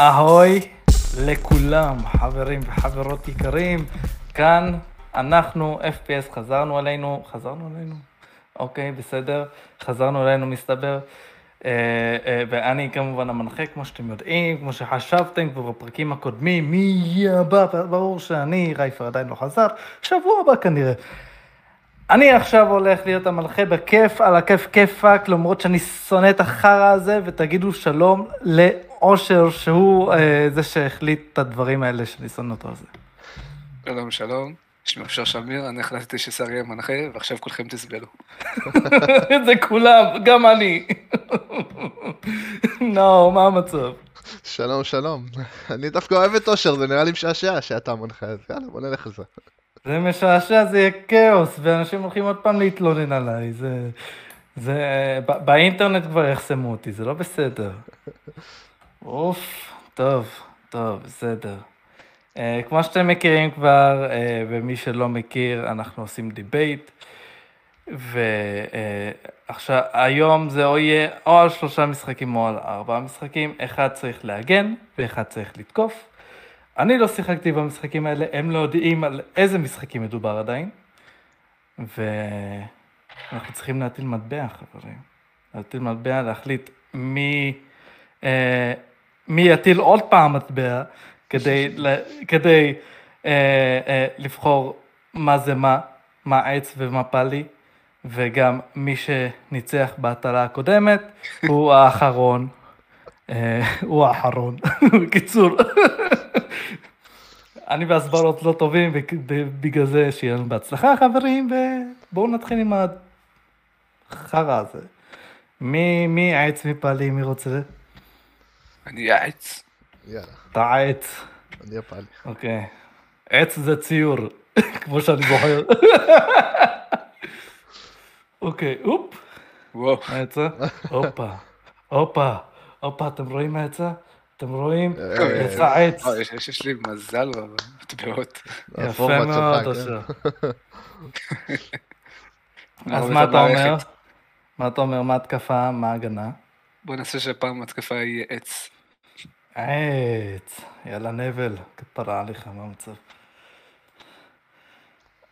אהוי לכולם, חברים וחברות יקרים, כאן אנחנו, FPS, חזרנו עלינו, חזרנו עלינו? אוקיי, בסדר, חזרנו אלינו מסתבר. אה, אה, ואני כמובן המנחה, כמו שאתם יודעים, כמו שחשבתם כבר בפרקים הקודמים, מי יהיה הבא, ברור שאני, רייפר עדיין לא חזר, שבוע הבא כנראה. אני עכשיו הולך להיות המנחה בכיף, על הכיף כיפאק, למרות שאני שונא את החרא הזה, ותגידו שלום לאושר, שהוא אה, זה שהחליט את הדברים האלה שאני שונא אותו על זה. שלום, שלום. שמי אושר שמיר, אני החלטתי ששר יהיה מנחה, ועכשיו כולכם תסבלו. זה כולם, גם אני. נו, מה המצב? שלום, שלום. אני דווקא אוהב את אושר, זה נראה לי משעשע שאתה מנחה, אז יאללה, בוא נלך על זה. זה משעשע, זה יהיה כאוס, ואנשים הולכים עוד פעם להתלונן עליי. זה... זה... באינטרנט כבר יחסמו אותי, זה לא בסדר. אוף, טוב, טוב, בסדר. Uh, כמו שאתם מכירים כבר, uh, ומי שלא מכיר, אנחנו עושים debate. ועכשיו, היום זה או יהיה או על שלושה משחקים או על ארבעה משחקים, אחד צריך להגן ואחד צריך לתקוף. אני לא שיחקתי במשחקים האלה, הם לא יודעים על איזה משחקים מדובר עדיין. ואנחנו צריכים להטיל מטבע, חברים. להטיל מטבע, להחליט מי, אה, מי יטיל עוד פעם מטבע, כדי, ל, כדי אה, אה, לבחור מה זה מה, מה עץ ומה פאלי, וגם מי שניצח בהטלה הקודמת הוא האחרון. אה, הוא האחרון. בקיצור, אני והסברות לא טובים, ובגלל זה שיהיה לנו בהצלחה, חברים, ובואו נתחיל עם החרא הזה. מי, מי עץ מפעלי, מי רוצה? אני. יאללה, אתה עץ. אני הפעל. אוקיי. עץ זה ציור, כמו שאני זוכר. אוקיי, אופ. וואו. מה יצא? הופה, הופה, הופה, אתם רואים מה יצא? אתם רואים? אה, יצא עץ. וואו, יש- לי מזל במטבעות. יפה מאוד, שלך, כן. אושר. אז מה אתה אומר? מה אתה אומר? מה התקפה? מה ההגנה? בוא נעשה שהפעם התקפה יהיה עץ. עץ. יאללה נבל, כפרה עליך, מה המצב?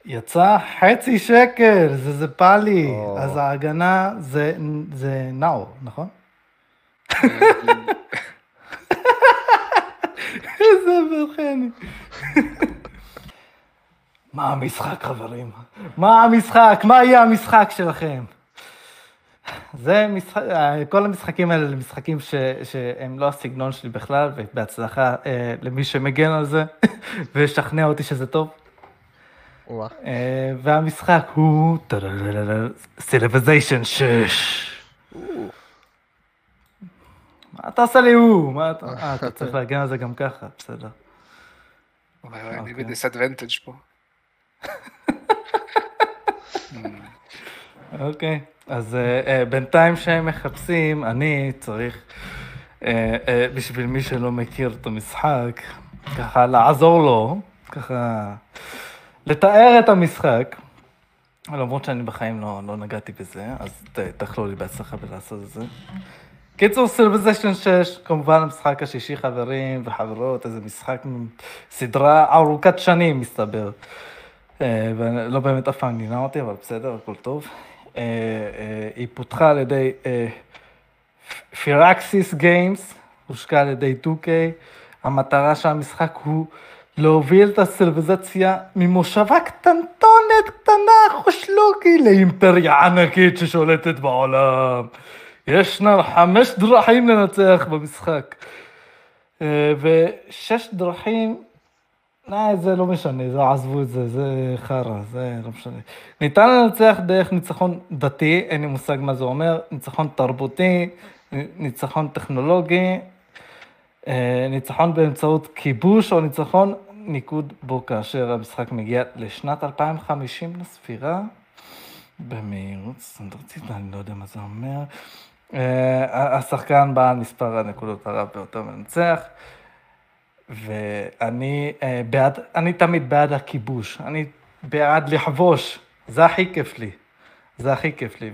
יצא חצי שקל, זה זה פאלי. אז ההגנה זה נאו, נכון? איזה מלחני. מה המשחק, חברים? מה המשחק? מה יהיה המשחק שלכם? זה משחק, אה, כל המשחקים האלה הם משחקים ש, שהם לא הסגנון שלי בכלל, ובהצלחה אה, למי שמגן על זה, וישכנע אותי שזה טוב. אה, והמשחק הוא סילבזיישן 6. מה אתה עושה לי הוא? מה אתה... אה, אתה צריך להגן על זה גם ככה, בסדר. וואי וואי, אני אוקיי. בדיסאדוונטג' פה. אוקיי, אז אה, אה, בינתיים שהם מחפשים, אני צריך, אה, אה, בשביל מי שלא מכיר את המשחק, ככה לעזור לו, ככה לתאר את המשחק, למרות שאני בחיים לא, לא נגעתי בזה, אז תאכלו לי בהצלחה בלעשות את זה. קיצור, סילבזיישן 6, כמובן המשחק השישי חברים וחברות, איזה משחק, סדרה ארוכת שנים מסתבר. אה, ולא באמת אף פעם גינה אותי, אבל בסדר, הכל טוב. אה, אה, היא פותחה על ידי פירקסיס גיימס, הושקעה על ידי 2K. המטרה של המשחק הוא להוביל את הסילביזציה ממושבה קטנטונת, קטנה, חושלוקי, לאימפריה ענקית ששולטת בעולם. ישנן חמש דרכים לנצח במשחק. אה, ושש דרכים לא, זה לא משנה, זה עזבו את זה, זה חרא, זה לא משנה. ניתן לנצח דרך ניצחון דתי, אין לי מושג מה זה אומר, ניצחון תרבותי, ניצחון טכנולוגי, אה, ניצחון באמצעות כיבוש או ניצחון ניקוד בו כאשר המשחק מגיע לשנת 2050 לספירה, במהירות סטנדרטית, אני לא יודע מה זה אומר. אה, השחקן בעל מספר הנקודות הרב ביותר מנצח. ואני אה, בעד, אני תמיד בעד הכיבוש, אני בעד לכבוש, זה הכי כיף לי, זה הכי כיף לי,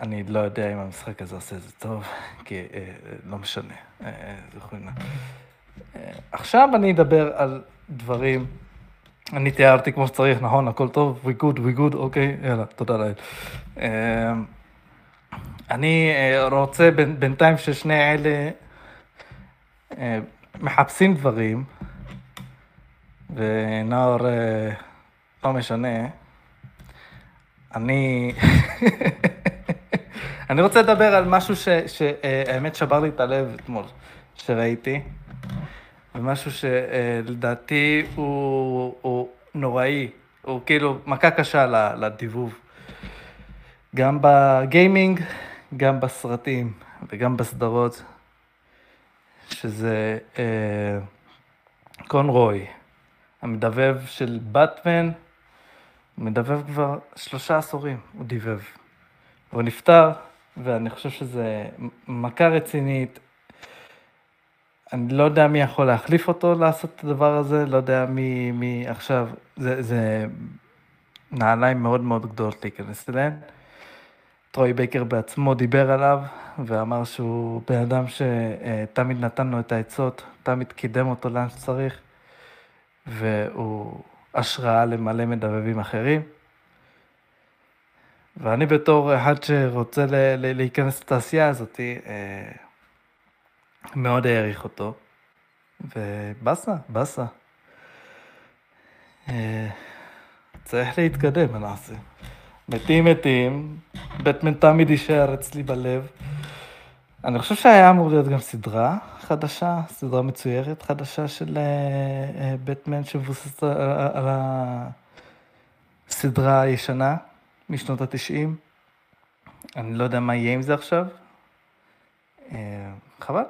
אני לא יודע אם המשחק הזה עושה את זה טוב, כי אה, לא משנה. אה. אה, עכשיו אני אדבר על דברים, אני תיארתי כמו שצריך, נכון, הכל טוב, we good, we good, אוקיי, יאללה, תודה לאל. אני אה, רוצה בינתיים ששני אלה אה, מחפשים דברים, ונאור, אה, לא משנה, אני... אני רוצה לדבר על משהו שהאמת שבר לי את הלב אתמול, שראיתי, ומשהו שלדעתי הוא, הוא נוראי, הוא כאילו מכה קשה לדיבוב. גם בגיימינג, גם בסרטים וגם בסדרות, שזה אה, קונרוי, המדבב של באטמן, מדבב כבר שלושה עשורים, הוא דיבב. הוא נפטר, ואני חושב שזה מכה רצינית. אני לא יודע מי יכול להחליף אותו לעשות את הדבר הזה, לא יודע מי, מי עכשיו, זה, זה נעליים מאוד מאוד גדולות להיכנס אליהן. טרוי בייקר בעצמו דיבר עליו, ואמר שהוא בן אדם שתמיד נתן לו את העצות, תמיד קידם אותו לאן שצריך, והוא השראה למלא מדבבים אחרים. ואני בתור אחד שרוצה להיכנס לתעשייה הזאת, אה, מאוד העריך אותו, ובאסה, באסה. אה, צריך להתקדם, מה נעשה? מתים מתים, בטמן תמיד יישאר אצלי בלב. אני חושב שהיה אמור להיות גם סדרה חדשה, סדרה מצוירת חדשה של אה, אה, בטמן שמבוססת על, על הסדרה הישנה משנות התשעים. אני לא יודע מה יהיה עם זה עכשיו. אה, חבל.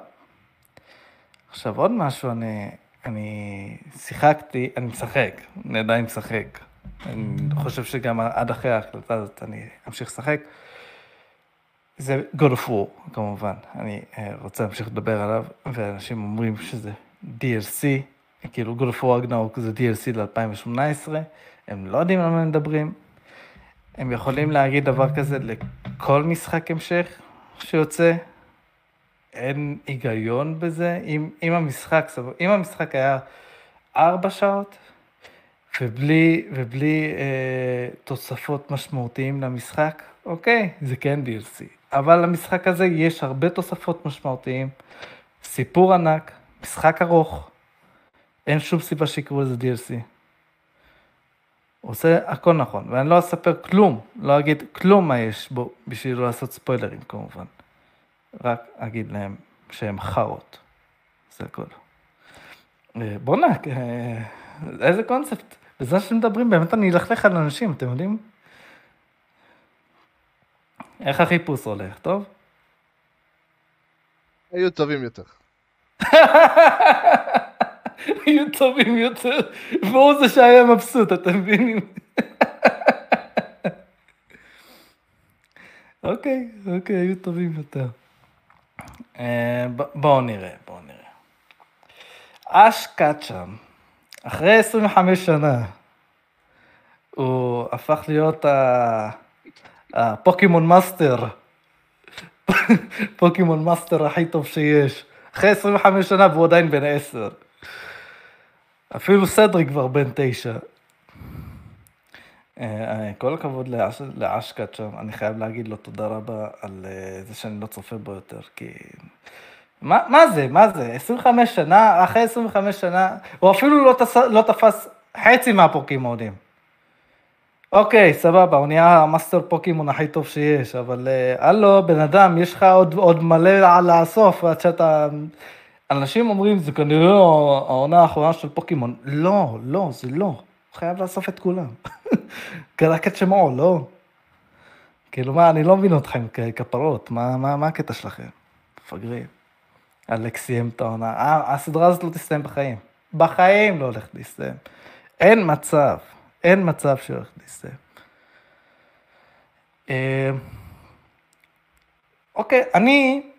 עכשיו עוד משהו, אני, אני שיחקתי, אני משחק, אני עדיין משחק. אני חושב שגם עד אחרי ההחלטה הזאת אני אמשיך לשחק. זה God of War, כמובן. אני אה, רוצה להמשיך לדבר עליו, ואנשים אומרים שזה DLC, כאילו God of War Ragnarok זה DLC ל-2018, הם לא יודעים על מה הם מדברים. הם יכולים להגיד דבר כזה לכל משחק המשך שיוצא. אין היגיון בזה. אם, אם המשחק, אם המשחק היה ארבע שעות, ובלי, ובלי אה, תוספות משמעותיים למשחק, אוקיי, זה כן DLC. אבל למשחק הזה יש הרבה תוספות משמעותיים, סיפור ענק, משחק ארוך, אין שום סיבה שיקראו לזה DLC. עושה הכל נכון, ואני לא אספר כלום, לא אגיד כלום מה יש בו, בשביל לא לעשות ספוילרים כמובן. רק אגיד להם שהם חארות. זה הכל. אה, בואנה, אה, איזה קונספט. בזמן שמדברים, באמת אני אלכלך על אנשים, אתם יודעים? איך החיפוש הולך, טוב? היו טובים יותר. יהיו טובים יותר, והוא זה שהיה מבסוט, אתם מבינים? אוקיי, אוקיי, היו טובים יותר. אה, בואו נראה, בואו נראה. אש קאצ'ם, אחרי 25 שנה, הוא הפך להיות הפוקימון master. פוקימון master הכי טוב שיש. אחרי 25 שנה והוא עדיין בן 10. אפילו סדרי כבר בן 9. אה, כל הכבוד לאש- לאש קטשאם, אני חייב להגיד לו תודה רבה על אה, זה שאני לא צופה בו יותר, כי... מה, מה זה, מה זה, 25 שנה, אחרי 25 שנה, הוא אפילו לא, תס, לא תפס חצי מהפוקימונים. אוקיי, סבבה, הוא נהיה המאסטר פוקימון הכי טוב שיש, אבל אה, הלו, בן אדם, יש לך עוד, עוד מלא לאסוף עד שאתה... אנשים אומרים, זה כנראה העונה האחרונה של פוקימון. לא, לא, זה לא. הוא חייב לאסוף את כולם. רק את שמו, לא. כאילו, מה, אני לא מבין אתכם כפרות, מה, מה, מה הקטע שלכם? מפגרים. אלכס סיים את העונה. הסדרה הזאת לא תסתיים בחיים. בחיים לא הולכת להסתיים. אין מצב, אין מצב שהיא הולכת להסתיים. אה, אוקיי, אני...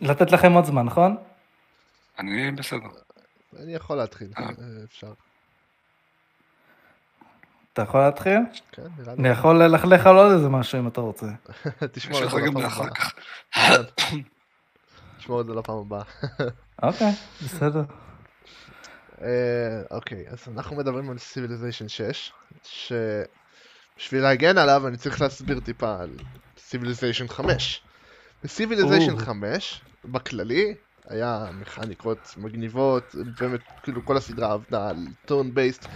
לתת לכם עוד זמן, נכון? אני בסדר. אני יכול להתחיל, אה. אה, אפשר. אתה יכול להתחיל? כן, נראה אני לי. יכול ללכלך על עוד איזה משהו אם אתה רוצה. תשמור לך זה גם לאחר. כך. תשמור את זה לפעם הבאה. אוקיי, בסדר. אה, אוקיי, אז אנחנו מדברים על Civilization 6, שבשביל להגן עליו אני צריך להסביר טיפה על Civilization 5. ב-Civilization או. 5, בכללי, היה מכניקות מגניבות, באמת, כאילו כל הסדרה עבדה על turn based,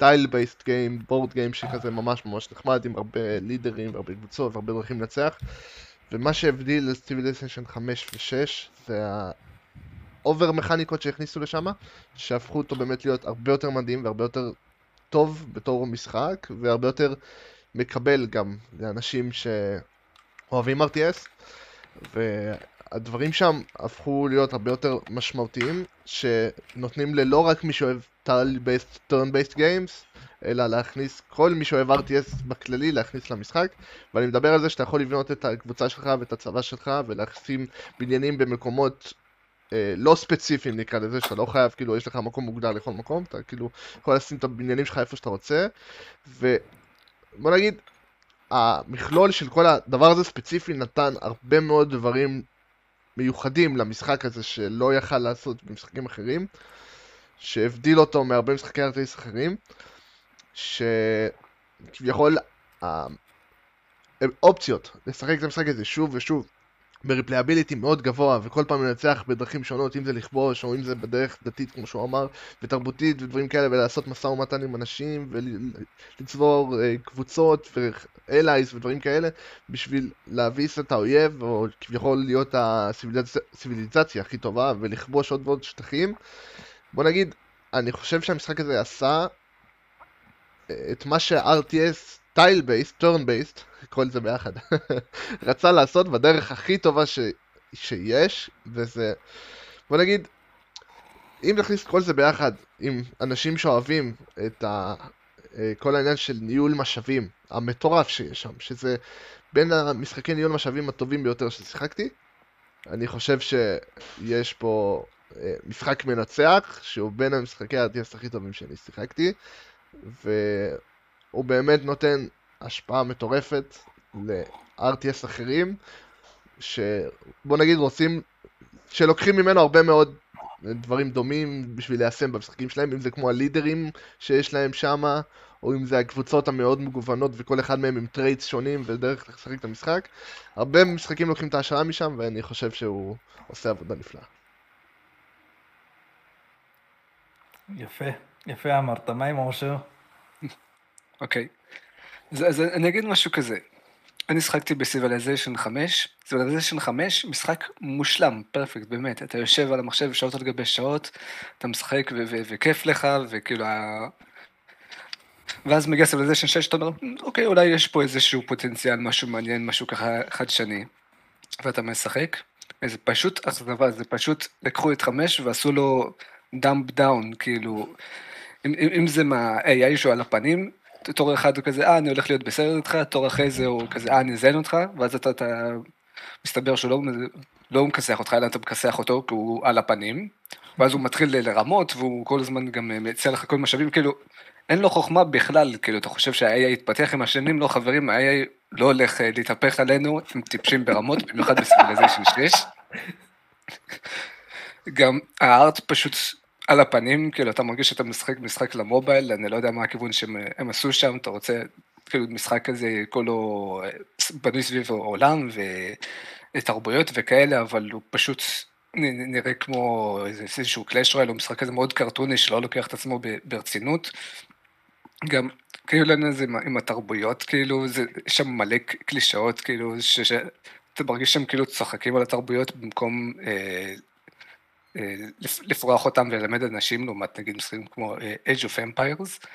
tile based game, board game שכזה ממש ממש נחמד, עם הרבה לידרים והרבה קבוצות והרבה דרכים לנצח. ומה שהבדיל Civilization 5 ו-6 זה ה over מכניקות שהכניסו לשם, שהפכו אותו באמת להיות הרבה יותר מדהים והרבה יותר טוב בתור משחק, והרבה יותר מקבל גם לאנשים שאוהבים RTS, והדברים שם הפכו להיות הרבה יותר משמעותיים, שנותנים ללא רק מי שאוהב tile-based, turn-based games, אלא להכניס כל מי שאוהב RTS בכללי להכניס למשחק, ואני מדבר על זה שאתה יכול לבנות את הקבוצה שלך ואת הצבא שלך ולשים בניינים במקומות אה, לא ספציפיים נקרא לזה, שאתה לא חייב, כאילו יש לך מקום מוגדר לכל מקום, אתה כאילו יכול לשים את הבניינים שלך איפה שאתה רוצה, ובוא נגיד, המכלול של כל הדבר הזה ספציפי נתן הרבה מאוד דברים מיוחדים למשחק הזה שלא יכל לעשות במשחקים אחרים, שהבדיל אותו מהרבה משחקי ארטיס אחרים, שכביכול האופציות לשחק את המשחק הזה שוב ושוב ב replayability מאוד גבוה וכל פעם לנצח בדרכים שונות אם זה לכבוש או אם זה בדרך דתית כמו שהוא אמר ותרבותית ודברים כאלה ולעשות משא ומתן עם אנשים ולצבור אה, קבוצות ו allies ודברים כאלה בשביל להביס את האויב או כביכול להיות הציוויליזציה הכי טובה ולכבוש עוד ועוד שטחים. בוא נגיד אני חושב שהמשחק הזה עשה אה, את מה ש-RTS tile based, turn based, כל זה ביחד, רצה לעשות בדרך הכי טובה ש... שיש, וזה, בוא נגיד, אם נכניס כל זה ביחד עם אנשים שאוהבים את ה... אה, כל העניין של ניהול משאבים המטורף שיש שם, שזה בין המשחקי ניהול משאבים הטובים ביותר ששיחקתי, אני חושב שיש פה אה, משחק מנצח, שהוא בין המשחקי ה-RTS הכי טובים שאני שיחקתי, והוא באמת נותן השפעה מטורפת ל-RTS אחרים, שבוא נגיד רוצים, שלוקחים ממנו הרבה מאוד דברים דומים בשביל ליישם במשחקים שלהם, אם זה כמו הלידרים שיש להם שמה, או אם זה הקבוצות המאוד מגוונות וכל אחד מהם עם traits שונים ודרך לשחק את המשחק. הרבה משחקים לוקחים את ההשראה משם, ואני חושב שהוא עושה עבודה נפלאה. יפה, יפה אמרת. מה עם אושר? אוקיי. אז, אז אני אגיד משהו כזה. אני שחקתי ב Civilization 5, Civilization 5 משחק מושלם, perfect, באמת. אתה יושב על המחשב שעות על גבי שעות, אתה משחק וכיף לך, וכאילו ה... ואז מגיע Civilization 6, אתה אומר, אוקיי, אולי יש פה איזשהו פוטנציאל, משהו מעניין, משהו ככה חדשני. ואתה משחק, וזה פשוט אכזבה, זה פשוט לקחו את 5 ועשו לו dumb down, כאילו, אם, אם, אם זה מה-AI שהוא על הפנים, תור אחד הוא כזה, אה, אני הולך להיות בסדר איתך, תור אחרי זה הוא כזה, אה, אני אזיין אותך, ואז אתה, אתה מסתבר שהוא לא, לא מכסח אותך, אלא אתה מכסח אותו, כי הוא על הפנים, ואז הוא מתחיל לרמות, והוא כל הזמן גם מציע לך כל משאבים, כאילו, אין לו חוכמה בכלל, כאילו, אתה חושב שה-AI יתפתח עם השנים, לא חברים, ה-AI לא הולך אה, להתהפך עלינו, הם טיפשים ברמות, במיוחד בסיביליזיישן 6. גם הארט פשוט על הפנים, כאילו אתה מרגיש שאתה משחק משחק למובייל, אני לא יודע מה הכיוון שהם עשו שם, אתה רוצה, כאילו משחק כזה כולו בנוי סביב העולם ותרבויות וכאלה, אבל הוא פשוט נראה כמו איזשהו קלאש רואל, הוא משחק כזה מאוד קרטוני שלא לוקח את עצמו ברצינות. גם כאילו אין איזה עם התרבויות, כאילו, זה, שם מלא קלישאות, כאילו, שאתה מרגיש שהם כאילו צוחקים על התרבויות במקום... אה, לפרוח אותם וללמד אנשים, לעומת נגיד משחקים כמו Age of Empires.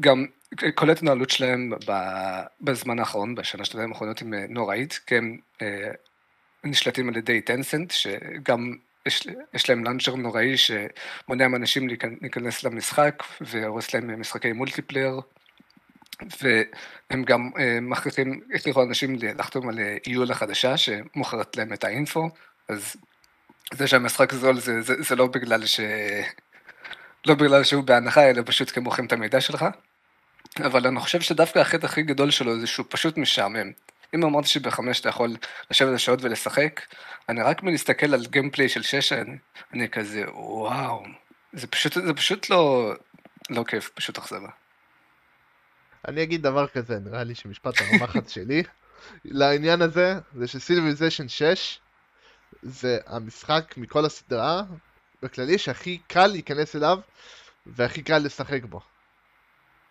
גם כל ההתנהלות שלהם בזמן האחרון, בשנה שנתיים האחרונות, היא נוראית, כי הם נשלטים על ידי טנסנט, שגם יש, יש להם לאנצ'ר נוראי שמונע מאנשים להיכנס למשחק והורס להם משחקי מולטיפלייר. והם גם מכריחים, הכריחו אנשים לחתום על איול החדשה שמוכרת להם את האינפו, אז זה שהמשחק זול זה, זה, זה לא בגלל ש... לא בגלל שהוא בהנחה, אלא פשוט כי הם מוכרים את המידע שלך. אבל אני חושב שדווקא החטא הכי גדול שלו זה שהוא פשוט משעמם. אם אמרת שבחמש אתה יכול לשבת לשעות ולשחק, אני רק מלהסתכל על גיימפליי של שש, אני, אני כזה, וואו, זה פשוט, זה פשוט לא, לא כיף, פשוט אכזבה. אני אגיד דבר כזה, נראה לי שמשפט המחץ שלי לעניין הזה, זה שסילביזיישן 6 זה המשחק מכל הסדרה, בכללי, שהכי קל להיכנס אליו והכי קל לשחק בו.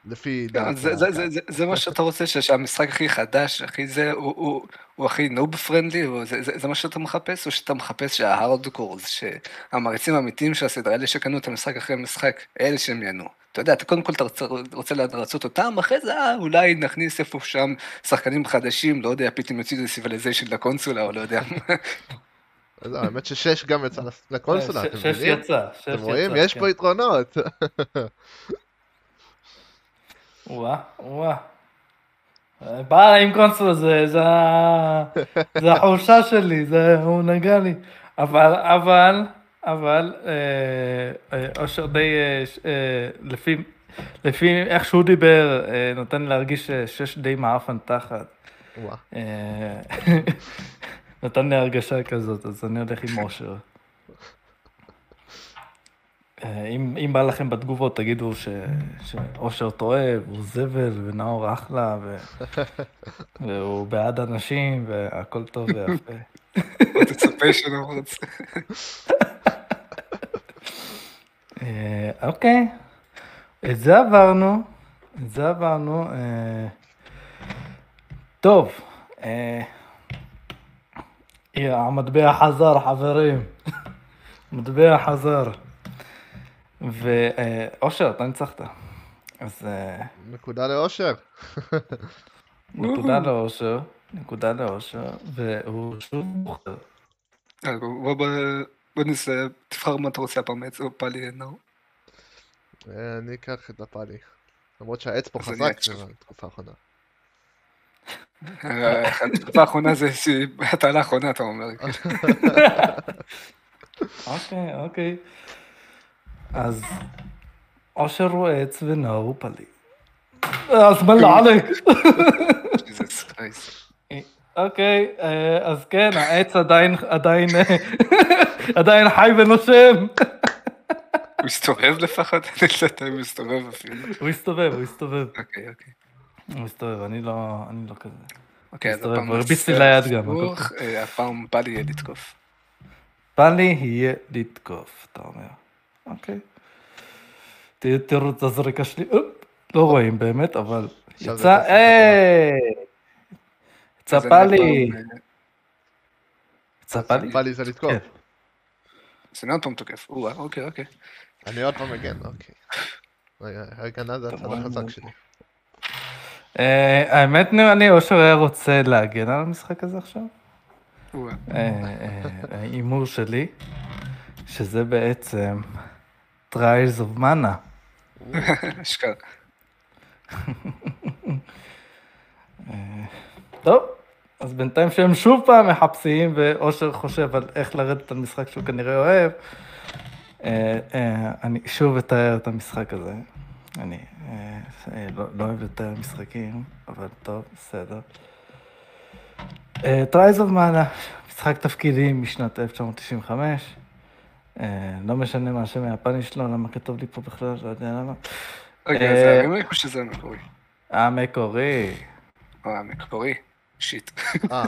לפי. כן, זה, זה, זה, זה, זה מה שאתה רוצה, שהמשחק הכי חדש, הכי זה, הוא, הוא, הוא הכי נוב פרנדלי, זה, זה, זה מה שאתה מחפש, או שאתה מחפש שההארדקורס, שהמריצים האמיתיים של הסדרה, אלה שקנו את המשחק אחרי המשחק, אלה שהם ייהנו. אתה יודע, אתה קודם כל אתה רוצה, רוצה לרצות אותם, אחרי זה אה, אולי נכניס איפה שם שחקנים חדשים, לא יודע, פתאום יוציא איזה Civilization לקונסולה, או לא יודע. לא, האמת ששש גם יצא לס- לקונסולה, אתם שש מבינים? יצא, שש אתם רואים? יצא, יש כן. פה יתרונות. וואה, וואה. בא עם קונסולה, זה, החולשה שלי, זה, הוא נגע לי. אבל, אבל, אבל, אה, אה, אושר די, אה, אה, לפי, לפי איך שהוא דיבר, אה, נותן להרגיש ששש די מעפן תחת. וואו. נתן לי הרגשה כזאת, אז אני הולך עם אושר. אה, אם, אם בא לכם בתגובות, תגידו ש, שאושר טועה, והוא זבל, ונאור אחלה, ו, והוא בעד אנשים, והכל טוב ויפה. תצפה שלא רוצה. אה, אוקיי, את זה עברנו, את זה עברנו. אה, טוב, יא, המטבע חזר, חברים. מטבע חזר. ואושר, אתה ניצחת. אז אה, נקודה לאושר. נקודה לאושר, נקודה לאושר, והוא שוב בוחר. אה, בוא, נעשה, תבחר מה אתה רוצה הפעם, עץ או פאלי. אה, אני אקח את הפאלי. למרות שהעץ פה חזק אקשב. בתקופה האחרונה. התקופה האחרונה זה הטענה האחרונה, אתה אומר. אוקיי, אוקיי. אז אושר הוא עץ ונאור פלי. Jesus Christ. אוקיי, אה, אז כן, העץ עדיין, עדיין, אה, עדיין חי ונושם. הוא הסתובב לפחות? אני לא יודע אם הוא הסתובב אפילו. הוא הסתובב, הוא הסתובב. אוקיי, אוקיי. הוא הסתובב, אני לא, אני לא כזה. אוקיי, אז מסתובב, הפעם הוא הרביץ לי ליד גם, אה, הפעם פאלי יהיה לתקוף. פאלי יהיה לתקוף, אתה אומר. אוקיי. תראו את הזריקה שלי, לא רואים באמת, אבל יצא, היי! יצא אז אני פאלי, הפעם, אה, יצא פאלי. פאלי זה לתקוף. אז אני עוד פעם תוקף. אוקיי, אוקיי. אני עוד פעם מגן, אוקיי. רגע, הגנה זה הצד החזק שלי. אה, האמת נראה לי אושר היה רוצה להגן על המשחק הזה עכשיו. אה, אה, ההימור שלי, שזה בעצם Trials of Mana. אשכרה. טוב, אז בינתיים שהם שוב פעם מחפשים, ואושר חושב על איך לרדת על משחק שהוא כנראה אוהב, אני שוב אתאר את המשחק הזה. אני לא, לא אוהב לתאר משחקים, אבל טוב, בסדר. אה, Trials of Mana, משחק תפקידים משנת 1995. אה, לא משנה מה השם היפני שלו, למה כתוב לי פה בכלל, לא יודע למה. רגע, אה, זה הרימייק או שזה המקורי? המקורי. או המקורי? shit. אה,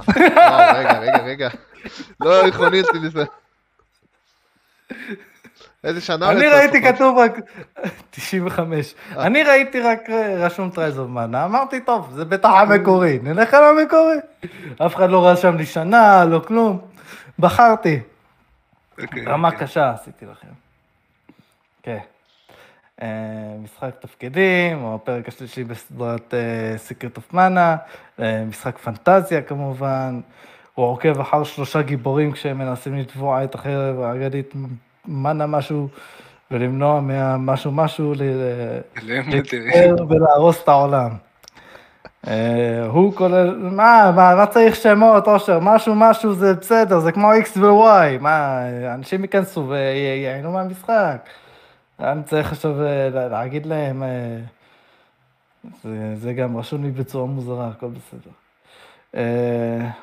רגע, רגע, רגע. לא יכולתי לזה. איזה שנה? אני ראיתי? כתוב רק 95. אני ראיתי רק אה, רשום Trials of Mana, אמרתי, טוב, זה בטח המקורי, נלך על המקורי. אף אחד לא רשם לי שנה, לא כלום. בחרתי. אוקיי, רמה אוקיי. קשה עשיתי לכם. כן. אה, משחק תפקידים, או הפרק השלישי בסדרת סיקרט אוף מאנה, משחק פנטזיה כמובן. הוא עוקב אחר שלושה גיבורים כשהם מנסים לתבוע את החרב האגדית מאנה משהו, ולמנוע מהמשהו משהו ל- אלוהים אדירים. להתפאר ולהרוס את העולם. אה, הוא כולל, מה, מה, מה צריך שמות, אושר? משהו, משהו זה בסדר, זה כמו X ו-Y, מה, אנשים ייכנסו וייהנו מהמשחק. אני צריך עכשיו אה, לה- להגיד להם, אה, זה, זה גם רשום לי בצורה מוזרה, הכל בסדר.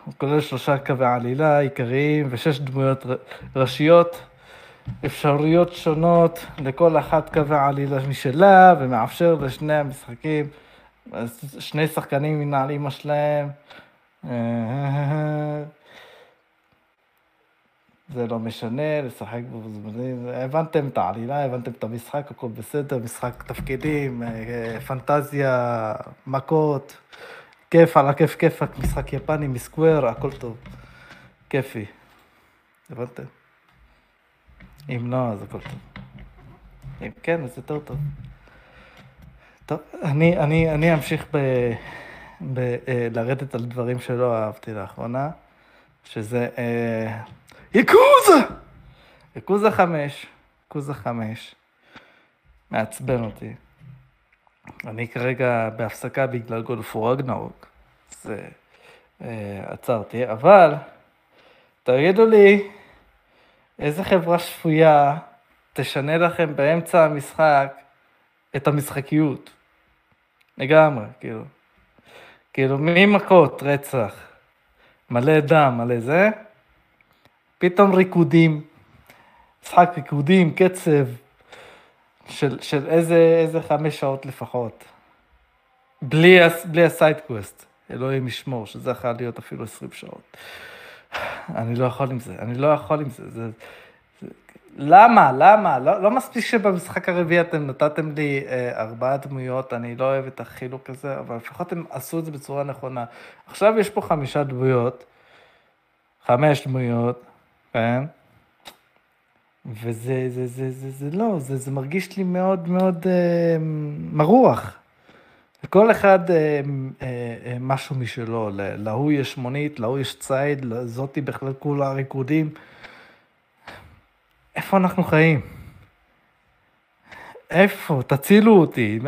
הוא כולל שלושה קווי עלילה עיקריים ושש דמויות ראשיות, אפשרויות שונות לכל אחת קווי עלילה משלה, ומאפשר לשני המשחקים, שני שחקנים מנהלים אימא שלהם. אה, זה לא משנה, לשחק בזמנים, הבנתם את העלילה, הבנתם את המשחק, הכל בסדר, משחק תפקידים, אה, פנטזיה, מכות, כיף על הכיף כיפאק, משחק יפני מסקוואר, הכל טוב, כיפי, הבנתם? אם לא, אז הכל טוב. אם כן, אז יותר טוב. טוב, אני, אני, אני אמשיך ב, ב, אה, לרדת על דברים שלא אהבתי לאחרונה, שזה אה, יקוזה! יקוזה חמש, יקוזה חמש, מעצבן אותי. אני כרגע בהפסקה בגלל גולפו רגנרוק, אז אה, עצרתי, אבל תגידו לי, איזה חברה שפויה תשנה לכם באמצע המשחק את המשחקיות? לגמרי, כאילו. כאילו, ממכות, רצח, מלא דם, מלא זה, פתאום ריקודים, משחק ריקודים, קצב, של, של איזה, איזה חמש שעות לפחות. בלי, בלי ה side quest, אלוהים ישמור, שזה יכול להיות אפילו 20 שעות. אני לא יכול עם זה, אני לא יכול עם זה. זה, זה למה? למה? לא, לא מספיק שבמשחק הרביעי אתם נתתם לי אה, ארבעה דמויות, אני לא אוהב את החילוק הזה, אבל לפחות הם עשו את זה בצורה נכונה. עכשיו יש פה חמישה דמויות, חמש דמויות, כן? וזה זה, זה, זה, זה לא, זה, זה מרגיש לי מאוד מאוד אה, מרוח. לכל אחד אה, אה, אה, משהו משלו, להוא יש מונית, להוא יש ציד, לזאתי בכלל כולה ריקודים. איפה אנחנו חיים? איפה? תצילו אותי.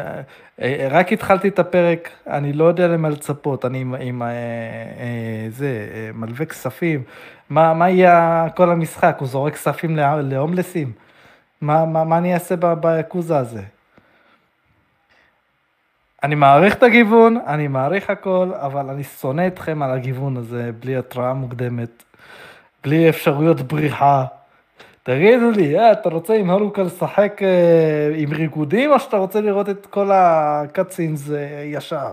רק התחלתי את הפרק, אני לא יודע למה לצפות, אני עם, עם זה, מלווה כספים. מה, מה יהיה כל המשחק? הוא זורק כספים לה- להומלסים? מה, מה, מה אני אעשה ביקוזה הזה? אני מעריך את הגיוון, אני מעריך הכל, אבל אני שונא אתכם על הגיוון הזה, בלי התראה מוקדמת, בלי אפשרויות בריחה. תגידו לי, אה, אתה רוצה עם הרוקה לשחק אה, עם ריקודים, או שאתה רוצה לראות את כל הקאצינס אה, ישר?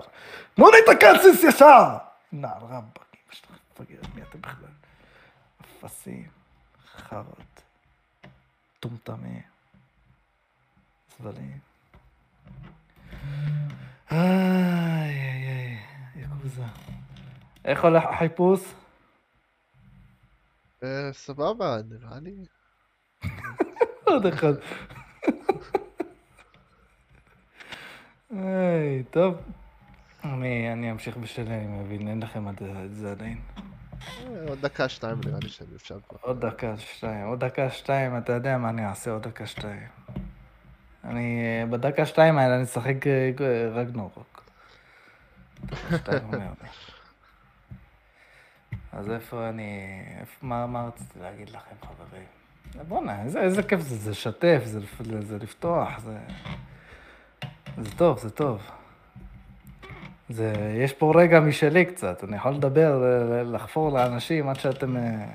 תנו לי את הקאצינס ישר! נעל רבאק, אמא שלך מפגרת, מי אתם בכלל? אפסים, חרות, טומטמים, זבלים. איי, איי, איי, יקוזה. איך הולך החיפוש? אה, סבבה, נראה לי. עוד אחד. היי, טוב. אני, אני אמשיך בשלי, אני מבין, אין לכם את זה עדיין. אה, עוד דקה שתיים נראה לי שאני אפשר כבר. עוד דקה, שתיים, עוד דקה, שתיים, אתה יודע מה אני אעשה עוד דקה, שתיים. אני, אה, בדקה, שתיים האלה אני אשחק אה, אה, רגנורוק. אומר לי. אז איפה אני, איפה, מה, מה רציתי להגיד לכם, חברים? בואנה, איזה, איזה כיף זה, זה לשתף, זה, זה לפתוח, זה... זה טוב, זה טוב. זה, יש פה רגע משלי קצת, אני יכול לדבר, ל- לחפור לאנשים עד שאתם... אה,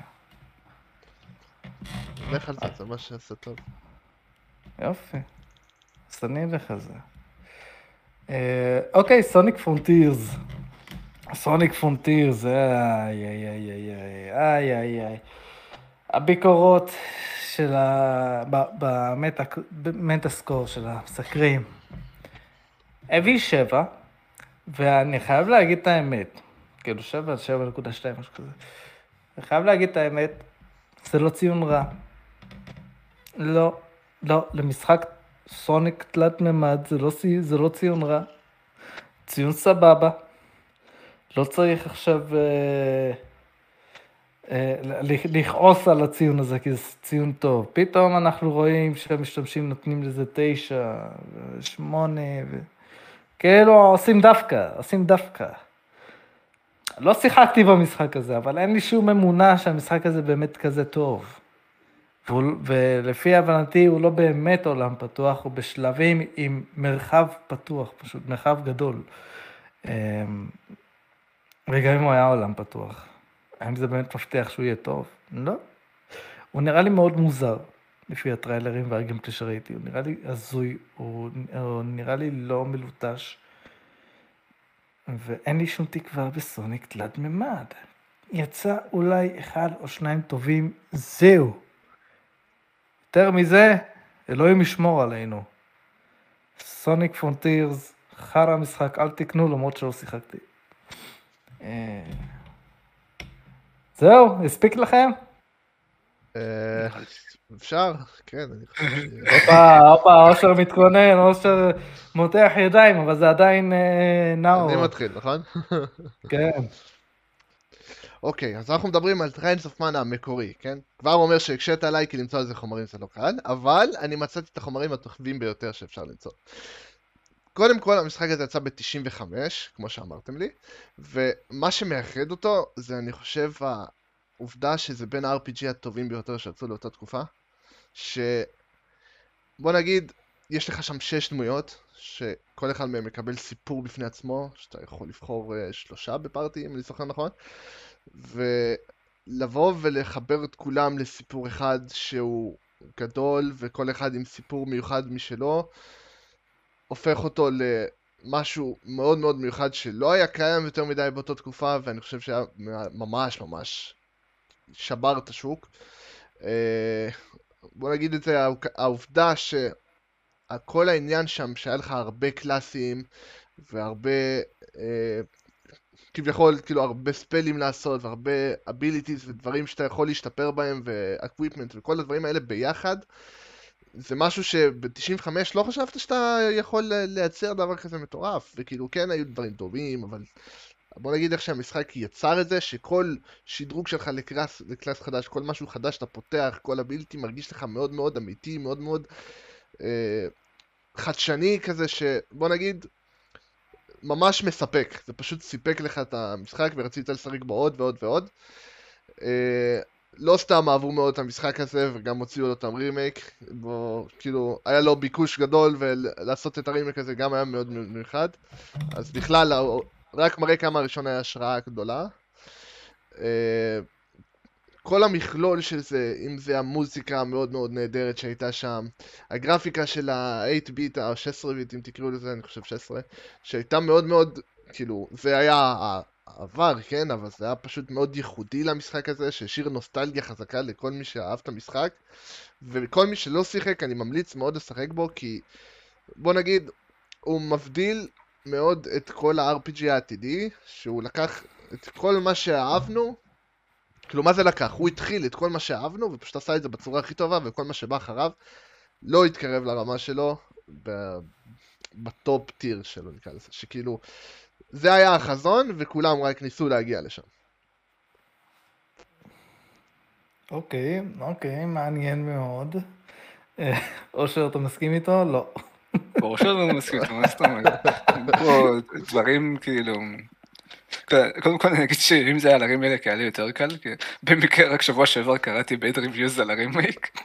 לך על זה, זה מה שעשה טוב. יופי. אז אני אלך זה. אוקיי, Sonic Frontiers. Sonic Frontiers, איי, איי, איי, איי, איי, איי, איי. הביקורות של ה... ב Metascore של המבקרים. הביא שבע, ואני חייב להגיד את האמת. כאילו שבע, שבע נקודה שתיים, משהו כזה. אני חייב להגיד את האמת, זה לא ציון רע. לא, לא, למשחק סוניק תלת מימד זה לא, זה לא ציון רע. ציון סבבה. לא צריך עכשיו אה, אה, לכעוס על הציון הזה, כי זה ציון טוב. פתאום אנחנו רואים שהמשתמשים נותנים לזה תשע, שמונה, ו... כאילו עושים דווקא, עושים דווקא. לא שיחקתי במשחק הזה, אבל אין לי שום אמונה שהמשחק הזה באמת כזה טוב. ולפי הבנתי הוא לא באמת עולם פתוח, הוא בשלבים עם מרחב פתוח, פשוט מרחב גדול. אמ, וגם אם הוא היה עולם פתוח, האם זה באמת מבטיח שהוא יהיה טוב? לא. הוא נראה לי מאוד מוזר, לפי הטריילרים והגיימפלי שראיתי. הוא נראה לי הזוי, הוא, הוא נראה לי לא מלוטש, ואין לי שום תקווה בסוניק תלת מימד. יצא אולי אחד או שניים טובים, זהו. יותר מזה, אלוהים ישמור עלינו. Sonic פרונטירס, חרא משחק, אל תקנו למרות שלא שיחקתי. אה, זהו, הספיק לכם? אה, אפשר, כן, אני חושב ש... הופה, הופה, אושר מתכונן, אושר מותח ידיים, אבל זה עדיין אה, נאור. אני מתחיל, נכון? כן. אוקיי, אז אנחנו מדברים על Trials of Mana המקורי, כן? כבר אומר שהקשית עליי כי למצוא איזה חומרים זה לא קל, אבל אני מצאתי את החומרים הטובים ביותר שאפשר למצוא. קודם כל, המשחק הזה יצא ב-95, כמו שאמרתם לי, ומה שמאחד אותו זה, אני חושב, העובדה שזה בין ה-RPG הטובים ביותר שיצאו לאותה תקופה, ש... בוא נגיד, יש לך שם שש דמויות, שכל אחד מהם מקבל סיפור בפני עצמו, שאתה יכול לבחור uh, שלושה בפארטי, אם אני זוכר נכון, ולבוא ולחבר את כולם לסיפור אחד שהוא גדול, וכל אחד עם סיפור מיוחד משלו, הופך אותו למשהו מאוד מאוד מיוחד שלא היה קיים יותר מדי באותה תקופה, ואני חושב שהיה ממש ממש שבר את השוק. אה, בוא נגיד את זה, העובדה שכל העניין שם, שהיה לך הרבה קלאסים והרבה, אה, כביכול, כאילו הרבה ספלים לעשות והרבה abilities ודברים שאתה יכול להשתפר בהם ו equipment וכל הדברים האלה ביחד, זה משהו שב-95 לא חשבת שאתה יכול לייצר דבר כזה מטורף, וכאילו כן היו דברים טובים, אבל בוא נגיד איך שהמשחק יצר את זה, שכל שדרוג שלך ל class, ל class חדש, כל משהו חדש שאתה פותח, כל ability מרגיש לך מאוד מאוד אמיתי, מאוד מאוד אה, חדשני כזה, שבוא נגיד, ממש מספק. זה פשוט סיפק לך את המשחק ורצית לשחק בו עוד ועוד ועוד. אה, לא סתם אהבו מאוד את המשחק הזה וגם הוציאו לו אותם רימייק, בו כאילו היה לו ביקוש גדול ולעשות את הרימייק הזה גם היה מאוד מיוחד אז בכלל רק מראה כמה הראשון היה השראה גדולה אה, כל המכלול של זה, אם זה המוזיקה המאוד מאוד נהדרת שהייתה שם, הגרפיקה של ה-8 ביט, ה-16 ביט, אם תקראו לזה, אני חושב 16, שהייתה מאוד מאוד, כאילו, זה היה עבר, כן, אבל זה היה פשוט מאוד ייחודי למשחק הזה, שהשאיר נוסטלגיה חזקה לכל מי שאהב את המשחק, וכל מי שלא שיחק, אני ממליץ מאוד לשחק בו, כי בוא נגיד, הוא מבדיל מאוד את כל ה-RPG העתידי, שהוא לקח את כל מה שאהבנו, כאילו מה זה לקח? הוא התחיל את כל מה שאהבנו, ופשוט עשה את זה בצורה הכי טובה, וכל מה שבא אחריו לא התקרב לרמה שלו, בטופ טיר שלו נקרא לזה, שכאילו, זה היה החזון, וכולם רק ניסו להגיע לשם. אוקיי, אוקיי, מעניין מאוד. אושר, אתה מסכים איתו? לא. ברור שלא מסכים איתו, מה זאת אומרת? דברים כאילו... קודם כל אני אגיד שאם זה היה על הרימייק היה לי יותר קל, כי במקרה רק שבוע שעבר קראתי בית reviews על הרימייק.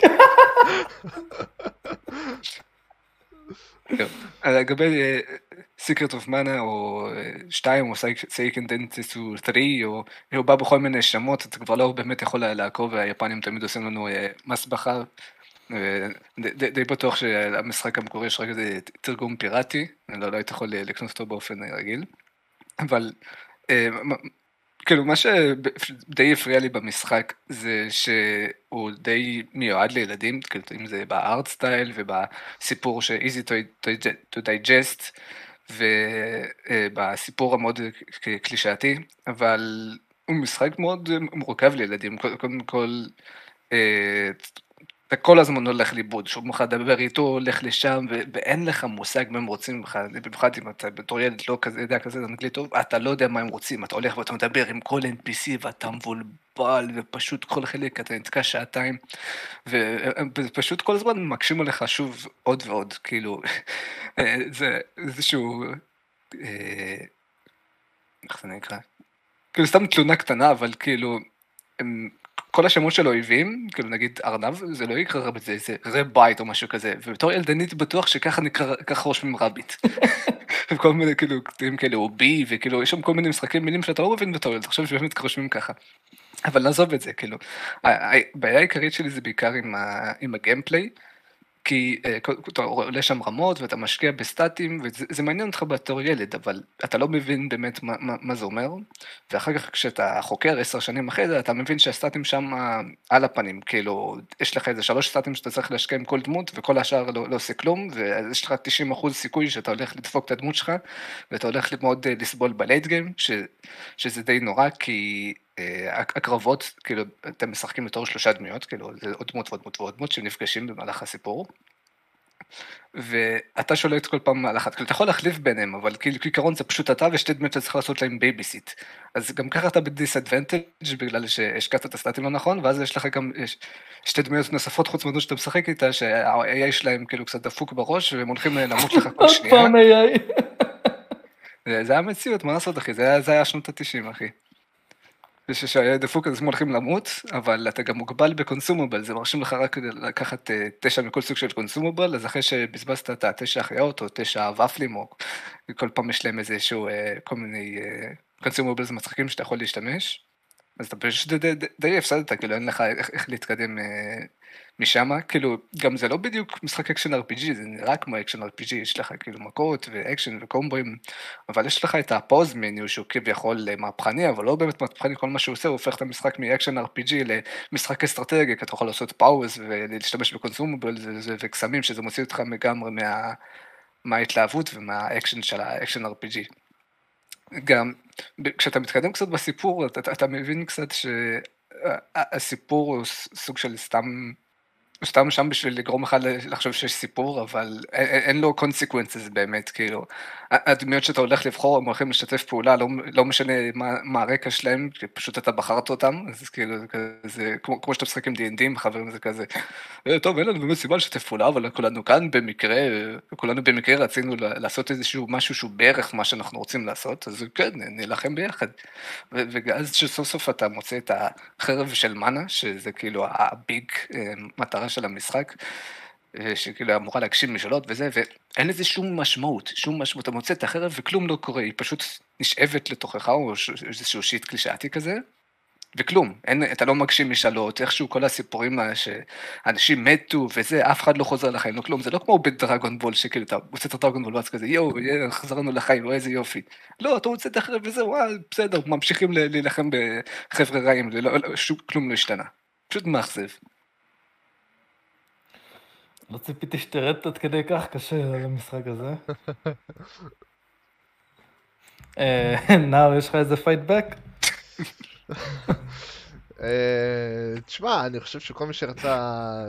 לגבי Secret of Mana או 2 או Seiken Densetsu 3 או הוא בא בכל מיני שמות אתה כבר לא באמת יכול לעקוב והיפנים תמיד עושים לנו מסבכה. די בטוח שהמשחק המקורי יש רק איזה תרגום פיראטי, אני לא הייתי יכול לקנות אותו באופן רגיל, אבל כאילו מה שדי הפריע לי במשחק זה שהוא די מיועד לילדים, כאילו אם זה בארט סטייל ובסיפור ש- easy to digest ובסיפור המאוד קלישאתי, אבל הוא משחק מאוד מורכב לילדים, קודם כל אתה כל הזמן הולך לאיבוד, שוב לך לדבר איתו, הולך לשם, ואין לך מושג מה הם רוצים ממך, במיוחד אם אתה בתור ילד לא כזה יודע כזה אנגלית טוב, אתה לא יודע מה הם רוצים, אתה הולך ואתה מדבר עם כל NPC ואתה מבולבל, ופשוט כל חלק אתה נתקע שעתיים, ופשוט כל הזמן מקשים עליך שוב עוד ועוד, כאילו, זה איזשהו, אה, איך זה נקרא? כאילו סתם תלונה קטנה, אבל כאילו, הם... כל השמות של אויבים, כאילו נגיד ארנב, זה לא יקרא בזה, זה זה בית או משהו כזה, ובתור ילדנית בטוח שככה נקרא, ככה רושמים רביט. וכל מיני כאילו קטעים כאלה, או בי, וכאילו יש שם כל מיני משחקים מילים שאתה לא מבין בתור ילד, אתה חושב שבאמת רושמים ככה. אבל נעזוב את זה, כאילו. הבעיה העיקרית שלי זה בעיקר עם, ה, עם הגיימפליי. כי אה, אתה עולה שם רמות ואתה משקיע בסטטים וזה מעניין אותך בתור ילד אבל אתה לא מבין באמת מה, מה, מה זה אומר. ואחר כך כשאתה חוקר עשר שנים אחרי זה אתה מבין שהסטטים שם על הפנים. כאילו יש לך איזה שלוש סטטים שאתה צריך להשקיע עם כל דמות וכל השאר לא, לא עושה כלום ויש לך 90% סיכוי שאתה הולך לדפוק את הדמות שלך ואתה הולך מאוד אה, לסבול בלייט גיים שזה די נורא כי אה, הקרבות, כאילו, אתם משחקים בתור שלושה דמויות, כאילו, זה עוד דמות ועוד דמות ועוד דמות שנפגשים במהלך הסיפור. ואתה שולט כל פעם על אחת, כאילו אתה יכול להחליף ביניהם, אבל כאילו כעיקרון זה פשוט אתה ושתי דמויות שאתה צריך לעשות להם babysit. אז גם ככה אתה ב disadvantage בגלל שהשקעת את הסטטים לא נכון, ואז יש לך גם יש שתי דמויות נוספות חוץ מהדמות שאתה משחק איתה, שה-AI שלהם כאילו קצת דפוק בראש, והם הולכים למות לך כל שנייה. עוד פעם AI. זה היה מציאות, מה לעשות אחי, זה היה שנות התשעים אחי. ושהילד דפוק אז הם הולכים למות, אבל אתה גם מוגבל ב consumable, זה מרשים לך רק לקחת אה, תשע מכל סוג של consumable, אז אחרי שבזבזת את התשע החיות או תשע ופלים, או כל פעם יש להם איזה שהוא, אה, כל מיני אה, מצחיקים שאתה יכול להשתמש, אז אתה פשוט די הפסדת, כאילו אין לך איך להתקדם משם, כאילו, גם זה לא בדיוק משחק action RPG, זה נראה כמו action RPG, יש לך כאילו מכות ואקשן וקומבואים, אבל יש לך את ה pause menu שהוא כביכול מהפכני, אבל לא באמת מהפכני, כל מה שהוא עושה, הוא הופך את המשחק מ action RPG למשחק אסטרטגי, כי אתה יכול לעשות pause ולהשתמש ב consumable וקסמים, שזה מוציא אותך לגמרי מה... מההתלהבות ומהאקשן של ה action RPG. גם כשאתה מתקדם קצת בסיפור, אתה, אתה מבין קצת שהסיפור הוא סוג של סתם הוא סתם שם בשביל לגרום לך לחשוב שיש סיפור, אבל אין לו consequences באמת, כאילו. הדמויות שאתה הולך לבחור, הם הולכים לשתף פעולה, לא, לא משנה מה, מה הרקע שלהם, פשוט אתה בחרת אותם, אז כאילו זה כזה, כמו, כמו שאתה משחק עם D&D חברים, זה כזה, אה, טוב, אין לנו באמת סיבה לשתף פעולה, אבל כולנו כאן במקרה, כולנו במקרה רצינו לעשות איזשהו משהו שהוא בערך מה שאנחנו רוצים לעשות, אז כן, נילחם ביחד. ואז שסוף סוף אתה מוצא את החרב של מנה, שזה כאילו הביג אה, מטרה של המשחק, אה, שכאילו אמורה להגשים משאלות וזה, ואין לזה שום משמעות, שום משמעות, אתה מוצא את החרב וכלום לא קורה, היא פשוט נשאבת לתוכך, או איזשהו שיט קלישאתי כזה, וכלום, אין, אתה לא מגשים משאלות, איכשהו כל הסיפורים שאנשים מתו וזה, אף אחד לא חוזר לחיים, לא כלום, זה לא כמו בדרגון בול, שכאילו אתה מוצא את הדרגון בול ואז כזה, יואו, חזרנו לחיים, איזה יופי. לא, אתה מוצא את החרב וזה, וואי, בסדר, ממשיכים להילחם בחבר'ה רעים, לא, לא, שום, כלום לא השתנה. פשוט מאכזב. לא ציפיתי שתרד עד כדי כך קשה למשחק הזה. אה, נאו, יש לך איזה פייטבק? אה, תשמע, אני חושב שכל מי שרצה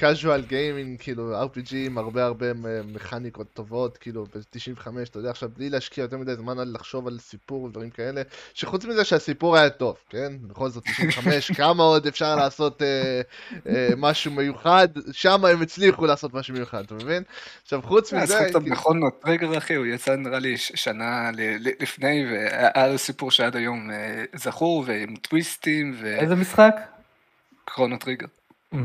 casual gaming, כאילו RPG עם הרבה הרבה מכניקות טובות, כאילו ב-95, אתה יודע, עכשיו בלי להשקיע יותר מדי זמן על לחשוב על סיפור ודברים כאלה, שחוץ מזה שהסיפור היה טוב, כן? בכל זאת 95, כמה עוד אפשר לעשות אה, אה, משהו מיוחד, שם הם הצליחו לעשות משהו מיוחד, אתה מבין? עכשיו חוץ מזה... עשו את Chrono Trigger אחי, הוא יצא נראה לי שנה לפני, והיה לו סיפור שעד היום זכור, ועם טוויסטים, ו... איזה משחק? Chrono Trigger. Mm.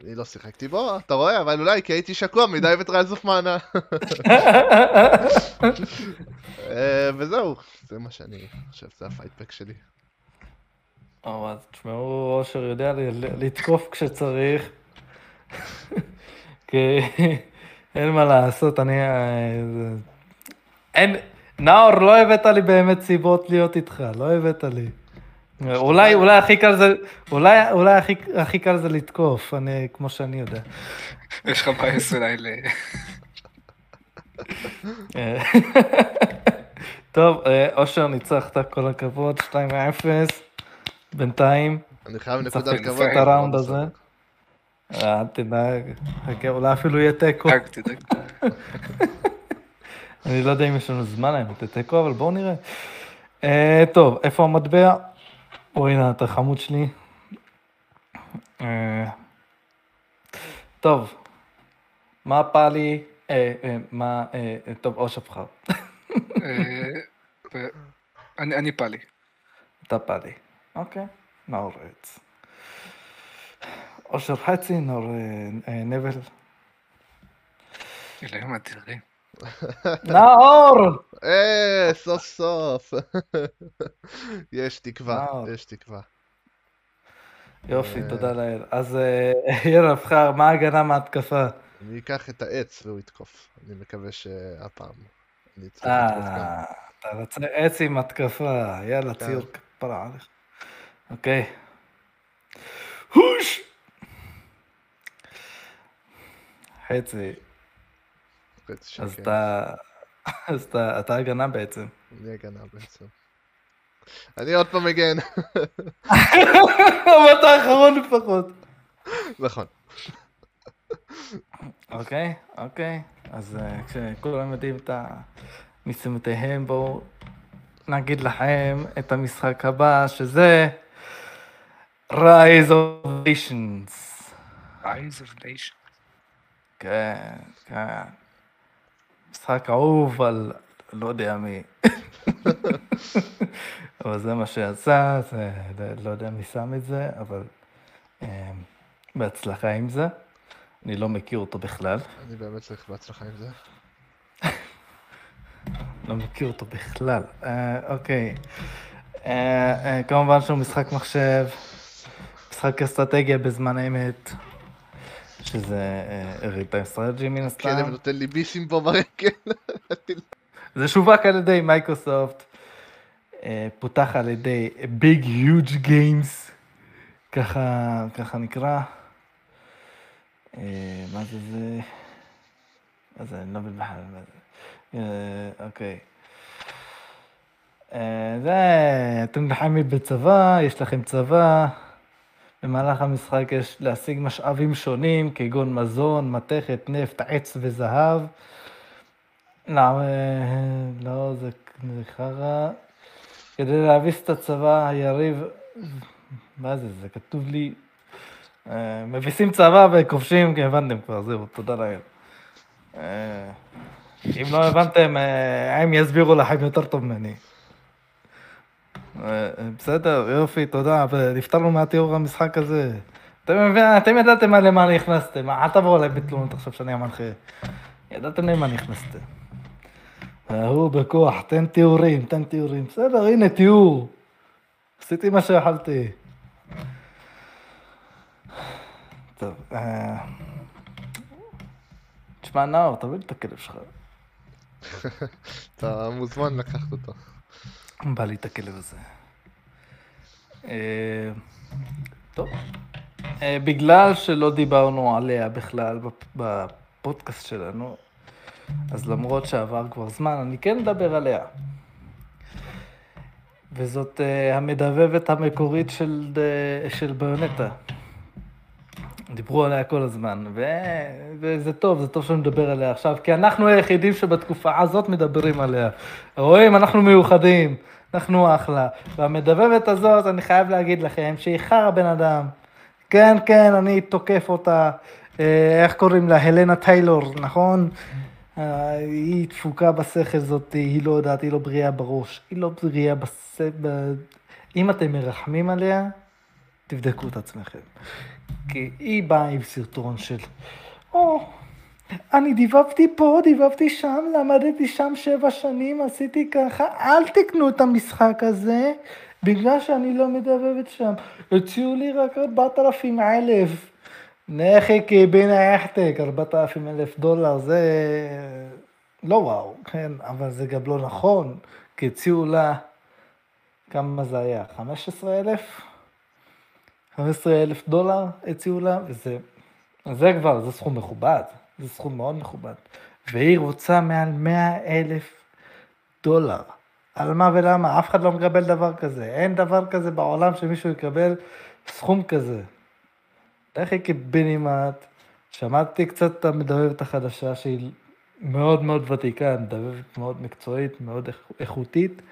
אני לא שיחקתי בו, אתה רואה? אבל אולי כי הייתי שקוע מדי ב Trials of Mana. וזהו, זה מה שאני חושב, זה הפידבק שלי. או, אז תשמעו, אושר יודע לתקוף כשצריך. כי אין מה לעשות, אני... אה, אין... נאור, לא הבאת לי באמת סיבות להיות איתך, לא הבאת לי. אולי, אולי הכי קל זה, אולי, אולי הכי, הכי קל זה לתקוף, אני, כמו שאני יודע. יש לך בייס אולי ל... טוב, אה, אושר ניצחת, כל הכבוד, 2-0, בינתיים. אני חייב נקודת כבוד. את הראונד הזה. אל תדאג, חכה, אולי אפילו יהיה תיקו. אני לא יודע אם יש לנו זמן היום את תיקו, אבל בואו נראה. אה, טוב, איפה המטבע? או הנה אתה חמוד שלי. אה, טוב, מה פאלי, אה, אה, מה, טוב, או שפחר. אני פאלי. אתה פאלי, אוקיי. נאור עץ. אושר חצי, נאור נבל. אלוהים אדירים. נאור! אה, סוף סוף. יש תקווה. יש תקווה. יופי, אה. תודה לאל. אז אה, יאללה, בחר, מה ההגנה מההתקפה? אני אקח את העץ והוא יתקוף. אני מקווה שהפעם אני אצליח לתקוף גם. אה, אתה רוצה עץ עם התקפה, יאללה, כן. ציור כפרה עליך. אוקיי. הוש! חצי אז שקל. אתה... אז אתה, אתה הגנה בעצם. אני הגנה בעצם. אני עוד פעם מגן. אבל אתה האחרון לפחות. נכון. אוקיי, אוקיי. אז אה, כשכולם יודעים את המשימותיהם, בואו נגיד לכם את המשחק הבא, שזה Rise of Nations. Rise of Nation. כן, כן. משחק אהוב על לא יודע מי. אבל זה מה שעשה, זה, לא יודע מי שם את זה, אבל אה, בהצלחה עם זה. אני לא מכיר אותו בכלל. אני באמת צריך בהצלחה עם זה. לא מכיר אותו בכלל. אה, אוקיי. אה, אה, כמובן שהוא משחק מחשב, משחק אסטרטגיה בזמן אמת, שזה real-time strategy מן הסתם. כלב נותן לי ביסים פה ברגל. זה שווק על ידי מייקרוסופט, אה, פותח על ידי ביג היוג' גיימס, ככה, נקרא. אה, מה זה זה? מה זה? אני לא מבין בכלל מה זה. אה, אוקיי. אה, זה, אתם נלחמים בצבא, יש לכם צבא. במהלך המשחק יש להשיג משאבים שונים, כגון מזון, מתכת, נפט, עץ וזהב. לא, לא, זה זה חרא. כדי להביס את הצבא, היריב... מה זה? זה כתוב לי... אה, מביסים צבא וכובשים, כן, הבנתם כבר, זהו, תודה לאל. אה, אם לא הבנתם, הם יסבירו לכם יותר טוב ממני. אה, בסדר, יופי, תודה, ונפטרנו מהתיאור המשחק הזה. אתם מבינים, אתם ידעתם למה נכנסתם, אל תבואו אליי בתלונות עכשיו שאני המנחה. ידעתם למה נכנסתם. ההוא בכוח, תן תיאורים, תן תיאורים. בסדר, הנה תיאור. עשיתי מה שיכולתי. טוב, אה... תשמע, נאור, תביא לי את הכלב שלך. אתה מוזמן לקחת אותו. בא לי את הכלב הזה. אה, טוב. אה, בגלל שלא דיברנו עליה בכלל בפ- בפודקאסט שלנו, אז למרות שעבר כבר זמן, אני כן אדבר עליה. וזאת אה, המדבבת המקורית של, של ביונטה. דיברו עליה כל הזמן, ו... וזה טוב, זה טוב שאני מדבר עליה עכשיו, כי אנחנו היחידים שבתקופה הזאת מדברים עליה. רואים, אנחנו מיוחדים, אנחנו אחלה. והמדבבת הזאת, אני חייב להגיד לכם, שהיא חרא בן אדם. כן, כן, אני תוקף אותה, אה, איך קוראים לה? הלנה טיילור, נכון? אה, היא דפוקה בשכל זאת, היא לא יודעת, היא לא בריאה בראש, היא לא בריאה בס... אם אתם מרחמים עליה, תבדקו את עצמכם. כי היא באה עם סרטון של, או, אני דיבבתי פה, דיבבתי שם, למדתי שם שבע שנים, עשיתי ככה, אל תקנו את המשחק הזה, בגלל שאני לא מדבבת שם. הציעו לי רק 4,000 אלף. נכי קיבינה יחתק, 4,000 אלף דולר, זה לא וואו, כן, אבל זה גם לא נכון, כי הציעו לה, כמה זה היה? 15,000? 15 אלף דולר הציעו לה, וזה זה כבר, זה סכום מכובד, זה סכום מאוד מכובד. והיא רוצה מעל 100 אלף דולר. על מה ולמה? אף אחד לא מקבל דבר כזה. אין דבר כזה בעולם שמישהו יקבל סכום כזה. לכי קיבינימט, שמעתי קצת את המדבבת החדשה שהיא מאוד מאוד ותיקה, מדבבת מאוד מקצועית, מאוד איכ- איכותית.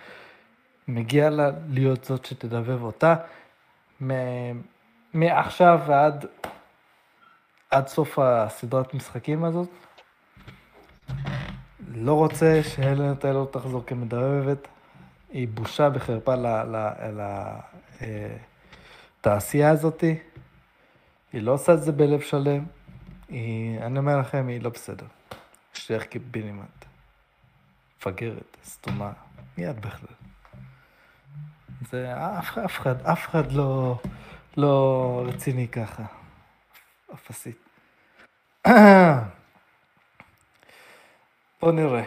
מגיע לה להיות זאת שתדבב אותה. מעכשיו ועד עד סוף הסדרת משחקים הזאת. לא רוצה שהלנה טיילור תחזור כמדבבת. היא בושה וחרפה ל- ל- ל- אה, הזאתי, היא לא עושה את זה בלב שלם, היא, אני אומר לכם, היא לא בסדר. שייך קיבינימט. מפגרת, סתומה, מיד בכלל. זה אף, אחד, אף אחד לא, לא רציני ככה. אפסית. בוא נראה.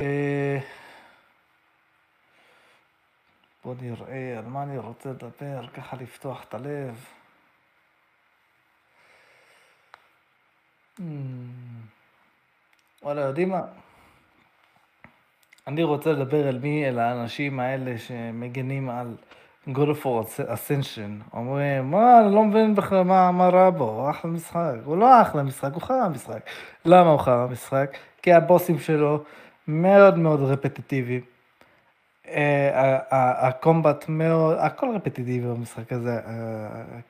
אה, בוא נראה על מה אני רוצה לדבר, ככה לפתוח את הלב. Hmm. וואלה, יודעים מה? אני רוצה לדבר על מי, אל האנשים האלה שמגנים על God of War Ascension. אומרים, מה, אני לא מבין בכלל מה, מה רע בו, הוא אחלה משחק. הוא לא אחלה משחק, הוא חרא משחק. למה הוא חרא משחק? כי הבוסים שלו מאוד מאוד רפטיטיביים. אה, הקומבט מאוד, הכל רפטיטיבי במשחק הזה,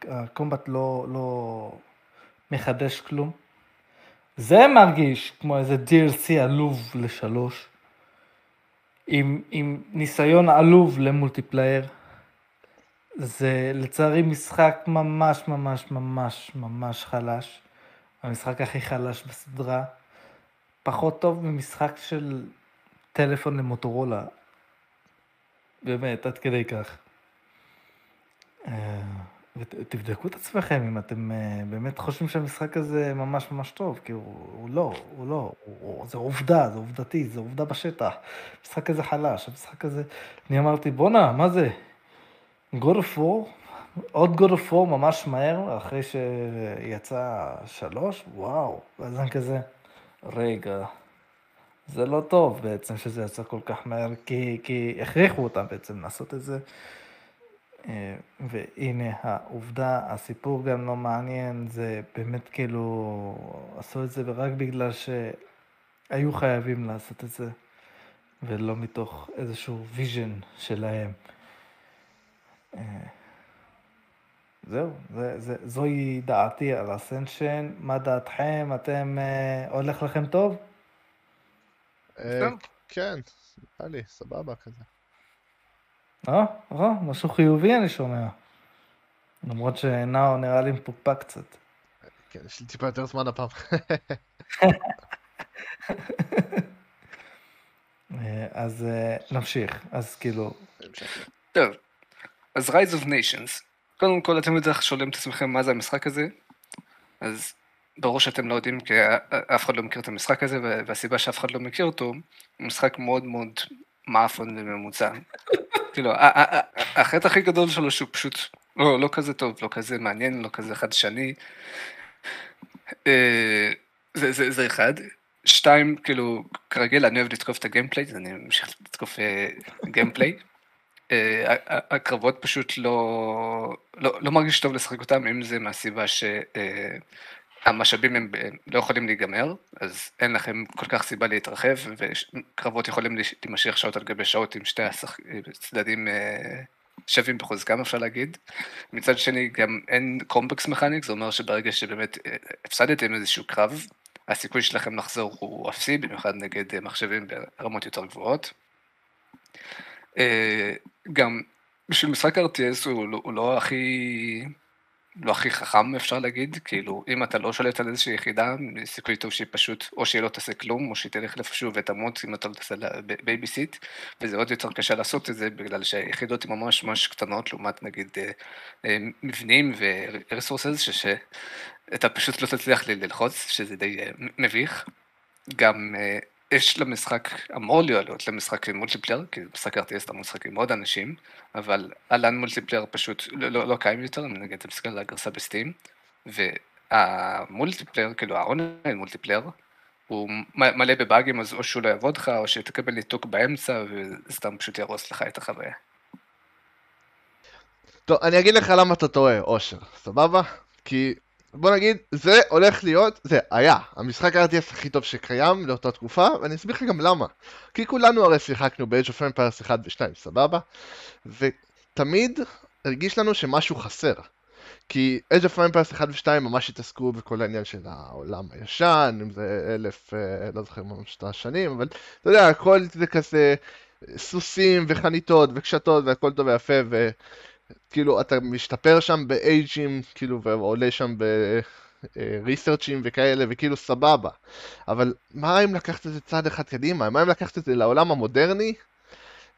הקומבט לא, לא מחדש כלום. זה מרגיש כמו איזה DLC עלוב לשלוש, עם, עם ניסיון עלוב למולטיפלייר. זה לצערי משחק ממש ממש ממש ממש חלש. המשחק הכי חלש בסדרה. פחות טוב ממשחק של טלפון למוטורולה. באמת, עד כדי כך. אה, ותבדקו את עצמכם אם אתם uh, באמת חושבים שהמשחק הזה ממש ממש טוב, כי הוא, הוא לא, הוא לא, הוא, זה עובדה, זה עובדתי, זה עובדה בשטח. המשחק הזה חלש, המשחק הזה, אני אמרתי, בואנה, מה זה? God of War, עוד God of War ממש מהר, אחרי שיצא שלוש, וואו, ואז אני כזה, רגע, זה לא טוב בעצם שזה יצא כל כך מהר, כי, כי הכריחו אותם בעצם לעשות את זה. אה, והנה העובדה, הסיפור גם לא מעניין, זה באמת כאילו, עשו את זה רק בגלל שהיו חייבים לעשות את זה, ולא מתוך איזשהו vision שלהם. אה, זהו, זה, זה, זוהי דעתי על Ascension, מה דעתכם? אתם, אה, הולך לכם טוב? אה, כן, נראה לי, סבבה כזה. אה, אה, משהו חיובי אני שומע. למרות שנאו נראה לי מפוקפק קצת. כן, יש לי טיפה יותר זמן הפעם. אה, אז נמשיך, אז כאילו... טוב, אז Rise of Nations. קודם כל אתם בטח שואלים את עצמכם מה זה המשחק הזה, אז ברור שאתם לא יודעים כי אף אחד לא מכיר את המשחק הזה והסיבה שאף אחד לא מכיר אותו, הוא משחק מאוד מאוד מאפון וממוצע. כאילו, החטא הכי גדול שלו שהוא פשוט לא, לא כזה טוב, לא כזה מעניין, לא כזה חדשני. אה, זה, זה, זה אחד. שתיים, כאילו, כרגיל אני אוהב לתקוף את הגיימפליי, אז אני ממשיך לתקוף גיימפליי. אה, הקרבות פשוט לא, לא, לא מרגיש טוב לשחק אותם, אם זה מהסיבה ש... המשאבים הם לא יכולים להיגמר, אז אין לכם כל כך סיבה להתרחב, וקרבות יכולים להימשך שעות על גבי שעות עם שתי הצדדים אה, שווים בחוזקם אפשר להגיד. מצד שני גם אין קומבקס מכניק, זה אומר שברגע שבאמת אה, הפסדתם איזשהו קרב, הסיכוי שלכם לחזור הוא אפסי, במיוחד נגד אה, מחשבים ברמות יותר גבוהות. גם בשביל משחק RTS הוא לא, הוא לא הכי לא הכי חכם אפשר להגיד, כאילו אם אתה לא שולט על איזושהי יחידה, סיכוי טוב שהיא פשוט, או שהיא לא תעשה כלום, או שהיא תלך לאנשהו ותמות אם אתה לא תעשה לה babysit, וזה עוד יותר קשה לעשות את זה, בגלל שהיחידות הן ממש ממש קטנות, לעומת נגיד אה, אה, מבנים ו resources, שאתה פשוט לא תצליח ללחוץ, שזה די אה, מביך. גם יש למשחק, אמור להיות למשחק multiplayer, כי משחק RTS אתה משחק עם עוד אנשים, אבל ה LAN multiplayer פשוט לא, לא, לא קיים יותר, אם נגיד אתה מסתכל על הגרסה ב Steam, וה multiplayer, כאילו ה online multiplayer, הוא מלא בבאגים, אז או שהוא לא יעבוד לך, או שתקבל ניתוק באמצע, וסתם פשוט יהרוס לך את החוויה. טוב, אני אגיד לך למה אתה טועה, אושר, סבבה? כי בוא נגיד, זה הולך להיות, זה היה, המשחק RTS הכי טוב שקיים לאותה תקופה, ואני אסביר לך גם למה. כי כולנו הרי שיחקנו ב-Age of Empires 1 ו-2, סבבה? ותמיד הרגיש לנו שמשהו חסר. כי Age of Empires 1 ו-2 ממש התעסקו בכל העניין של העולם הישן, אם זה אלף, אה, לא זוכר ממש את השנים, אבל אתה יודע, הכל זה כזה סוסים וחניתות וקשתות והכל טוב ויפה, ו... כאילו, אתה משתפר שם באייג'ים, כאילו, ועולה שם בריסרצ'ים וכאלה, וכאילו סבבה. אבל מה אם לקחת את זה צעד אחד קדימה? מה אם לקחת את זה לעולם המודרני?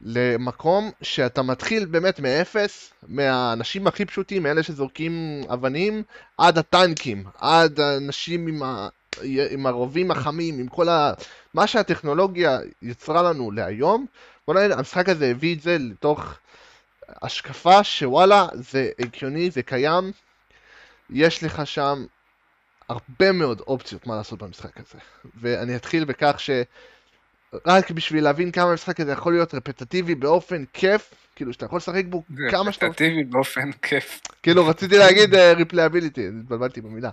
למקום שאתה מתחיל באמת מאפס, מהאנשים הכי פשוטים, מאלה שזורקים אבנים, עד הטנקים, עד האנשים עם, ה... עם הרובים החמים, עם כל ה... מה שהטכנולוגיה יצרה לנו להיום, בוא נגיד, המשחק הזה הביא את זה לתוך השקפה שוואלה, זה הגיוני, זה קיים, יש לך שם הרבה מאוד אופציות מה לעשות במשחק הזה. ואני אתחיל בכך ש... רק בשביל להבין כמה המשחק הזה יכול להיות רפטטיבי באופן כיף, כאילו שאתה יכול לשחק בו כמה שאתה... רפטטיבי באופן כיף. כאילו רציתי להגיד replayability, uh, התבלבלתי במילה.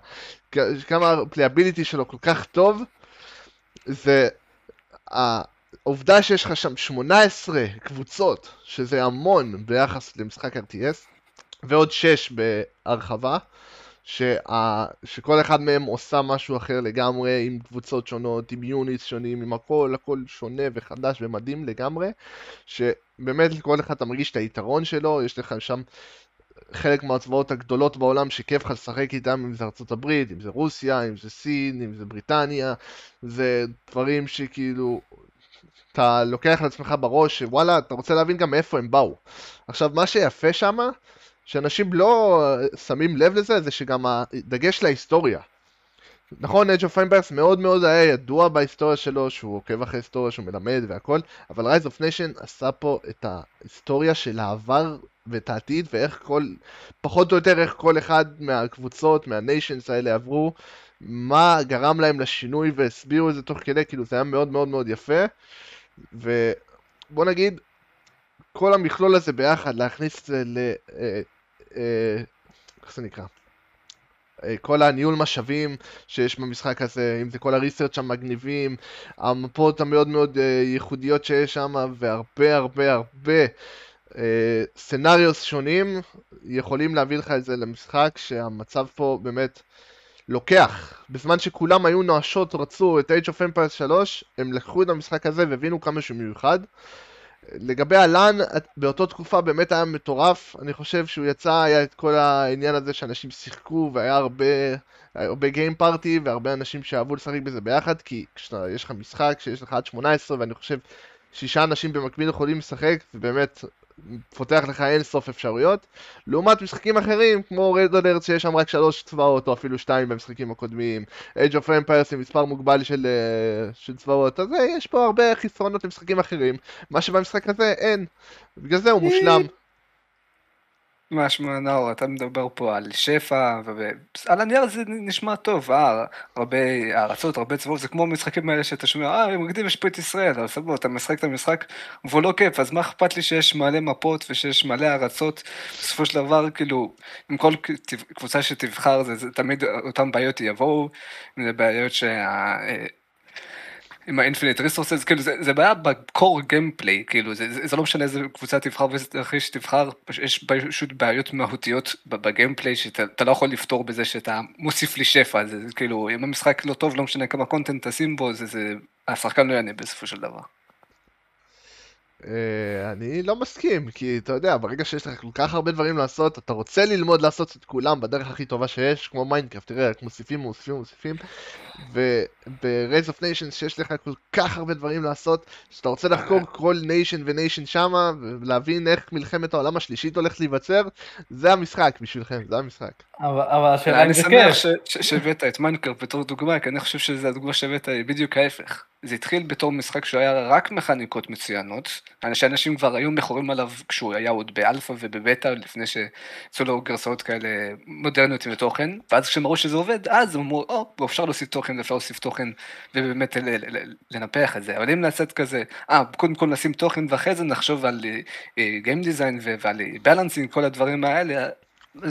כמה ה replayability שלו כל כך טוב, זה העובדה שיש לך שם 18 קבוצות, שזה המון ביחס למשחק RTS, ועוד 6 בהרחבה. שה... שכל אחד מהם עושה משהו אחר לגמרי, עם קבוצות שונות, עם יוניס שונים, עם הכל, הכל שונה וחדש ומדהים לגמרי, שבאמת לכל אחד אתה מרגיש את היתרון שלו, יש לך שם חלק מהצבאות הגדולות בעולם שכיף לך לשחק איתם, אם זה ארצות הברית, אם זה רוסיה, אם זה סין, אם זה בריטניה, זה דברים שכאילו... אתה לוקח לעצמך בראש שוואלה, אתה רוצה להבין גם מאיפה הם באו. עכשיו, מה שיפה שמה, שאנשים לא שמים לב לזה, זה שגם הדגש להיסטוריה. נכון, Age of Empires מאוד מאוד היה ידוע בהיסטוריה שלו, שהוא עוקב אחרי היסטוריה, שהוא מלמד והכל, אבל Rise of Nation עשה פה את ההיסטוריה של העבר ואת העתיד, ואיך כל, פחות או יותר איך כל אחד מהקבוצות, מהניישנס האלה עברו, מה גרם להם לשינוי והסבירו את זה תוך כדי, כאילו זה היה מאוד מאוד מאוד יפה. ובוא נגיד, כל המכלול הזה ביחד, להכניס את זה ל... אה, אה, איך זה נקרא? אה, כל הניהול משאבים שיש במשחק הזה, אם זה כל הריסרצ' המגניבים, המפות המאוד מאוד ייחודיות שיש שם, והרבה הרבה הרבה סצנריוס שונים, יכולים להביא לך את זה למשחק שהמצב פה באמת לוקח. בזמן שכולם היו נואשות, רצו את Age of Empires 3, הם לקחו את המשחק הזה והבינו כמה שהוא מיוחד. לגבי הלאן, באותו תקופה באמת היה מטורף, אני חושב שהוא יצא, היה את כל העניין הזה שאנשים שיחקו והיה הרבה, הרבה גיים פארטי והרבה אנשים שאהבו לשחק בזה ביחד, כי כשיש לך משחק שיש לך עד 18 ואני חושב שישה אנשים במקביל יכולים לשחק, זה באמת פותח לך אין סוף אפשרויות. לעומת משחקים אחרים, כמו רד אלרט שיש שם רק שלוש צבאות, או אפילו שתיים במשחקים הקודמים, Age of Empires עם מספר מוגבל של, אה, של צבאות, אז אה, יש פה הרבה חסרונות למשחקים אחרים, מה שבמשחק הזה אין. בגלל זה הוא מושלם. משמע נאור, אתה מדבר פה על שפע, ועל הנייר זה נשמע טוב, אה, הרבה ארצות, הרבה צבאות, זה כמו המשחקים האלה שאתה שומע, אה, הם מקדים יש פה את ישראל, אבל סבבה, אתה משחק את המשחק, והוא לא כיף, אז מה אכפת לי שיש מלא מפות ושיש מלא ארצות, בסופו של דבר, כאילו, עם כל קבוצה שתבחר, זה, זה תמיד אותן בעיות יבואו, זה בעיות שה... עם ה infinite resources, כאילו זה, זה בעיה ב core gameplay, כאילו זה, זה, זה לא משנה איזה קבוצה תבחר ואיזה תרחיש תבחר, יש פשוט בעיות מהותיות ב gameplay שאתה לא יכול לפתור בזה שאתה מוסיף לי שפע, זה, זה כאילו אם המשחק לא טוב לא משנה כמה content תשים בו, זה, זה, השחקן לא ייהנה בסופו של דבר. אה, אני לא מסכים, כי אתה יודע, ברגע שיש לך כל כך הרבה דברים לעשות, אתה רוצה ללמוד לעשות את כולם בדרך הכי טובה שיש, כמו Minecraft, תראה, רק מוסיפים, מוסיפים, מוסיפים, וב-Rise of Nations שיש לך כל כך הרבה דברים לעשות, שאתה רוצה לחקור כל nation ו nation שמה, ולהבין איך מלחמת העולם השלישית הולכת להיווצר, זה המשחק בשבילכם, זה המשחק. אבל השאלה אם זה כיף. אני שמח שהבאת את מיינקראפט בתור דוגמה, כי אני חושב שזו הדוגמה שהבאת היא בדיוק ההפך. זה התחיל בתור משחק שהוא היה רק מכניקות מצוינות, שאנשים כבר היו מכורים עליו כשהוא היה עוד באלפא ובבטא, לפני שיצאו לו גרסאות כאלה מודרניות עם תוכן, ואז כשהם ראו שזה עובד, אז הם אמרו, או, אפשר להוסיף תוכן ואפשר להוסיף תוכן, ובאמת לנפח את זה. אבל אם נעשית כזה, אה, קודם כל נשים תוכן ואחרי זה נחשוב על גיים דיזיין ועל בלנסינג, כל הדברים האלה,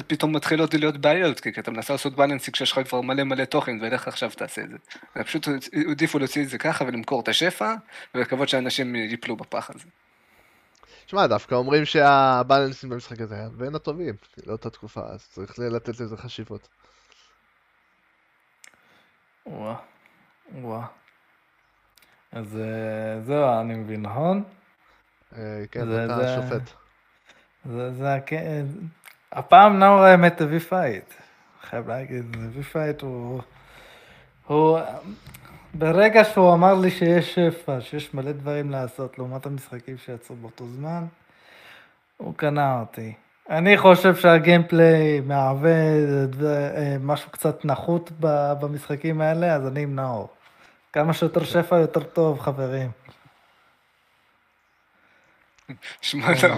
פתאום מתחילות להיות בעיות, כי אתה מנסה לעשות בלנסינג כשיש לך כבר מלא מלא תוכן, ואיך עכשיו תעשה את זה. פשוט עדיפו להוציא את זה ככה ולמכור את השפע, ולקוות שאנשים ייפלו בפח הזה. שמע, דווקא אומרים שה balancing במשחק הזה היה בין הטובים לאותה תקופה, אז צריך לתת לזה חשיבות. וואה, וואה. אז אה, זהו, אני מבין, נכון? אה, כן, אתה שופט. זה, זה, הפעם נאור האמת הביא fight. חייב להגיד, הביא fight הוא... הוא... ברגע שהוא אמר לי שיש שפע, שיש מלא דברים לעשות לעומת המשחקים שיצאו באותו זמן, הוא קנה אותי. אני חושב שהגיימפליי מהווה אה, משהו קצת נחות במשחקים האלה, אז אני עם נאור. כמה שיותר שפע יותר טוב, חברים. שמע, אתה-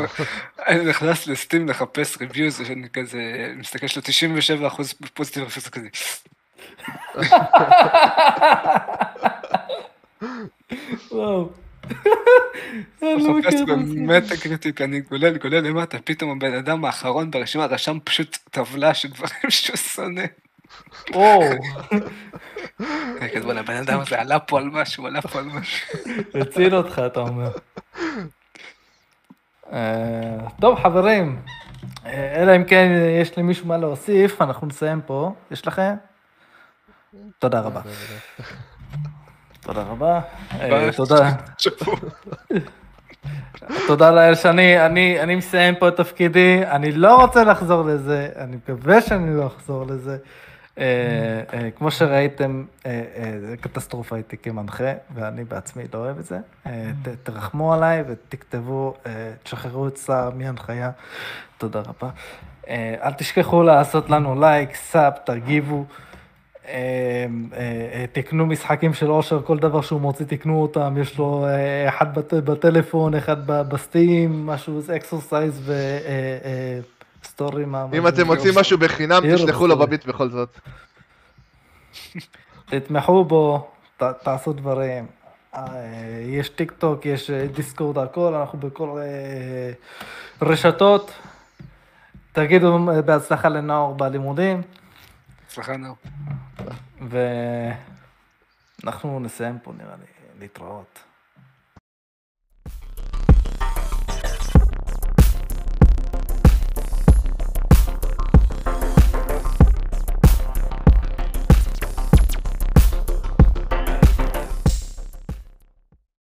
אני נכנס לסטים לחפש ריוויוז, שאני כזה מסתכל שלו 97 אחוז פוזיטיב אפס כזה. וואו. לא מחפש. במטה קריטיק, אני גולל, גולל למטה, פתאום הבן אדם האחרון ברשימה רשם פשוט טבלה של דברים שהוא שונא. וואו, הבן אדם הזה עלה פה על משהו, עלה פה על משהו. הציל אותך, אתה אומר. אה, טוב, חברים, אה, אלא אם כן יש למישהו מה להוסיף, אנחנו נסיים פה. יש לכם? תודה רבה. תודה רבה. אה. תודה. תודה לאל שאני אני, אני מסיים פה את תפקידי, אני לא רוצה לחזור לזה, אני מקווה שאני לא אחזור לזה. אה, אה, כמו שראיתם, אה, זה קטסטרופה הייתי כמנחה, ואני בעצמי לא אוהב את זה. תרחמו עליי ותכתבו, תשחררו את סער מהנחיה. תודה רבה. אל תשכחו לעשות לנו לייק, סאב, תגיבו. תקנו משחקים של אושר, כל דבר שהוא מוציא תקנו אותם, יש לו אחד בט- בטלפון, אחד בסטים, משהו, זה אקסרסייז וסטורי. אם אתם מוצאים משהו בחינם, תשלחו לו. בביט בכל זאת. תתמכו בו, תעשו דברים. אה, יש טיק טוק, יש אה, דיסקורד, הכל, אנחנו בכל אה, רשתות. תגידו בהצלחה לנאור בלימודים, הצלחה נאור. ואנחנו נסיים פה נראה לי, להתראות.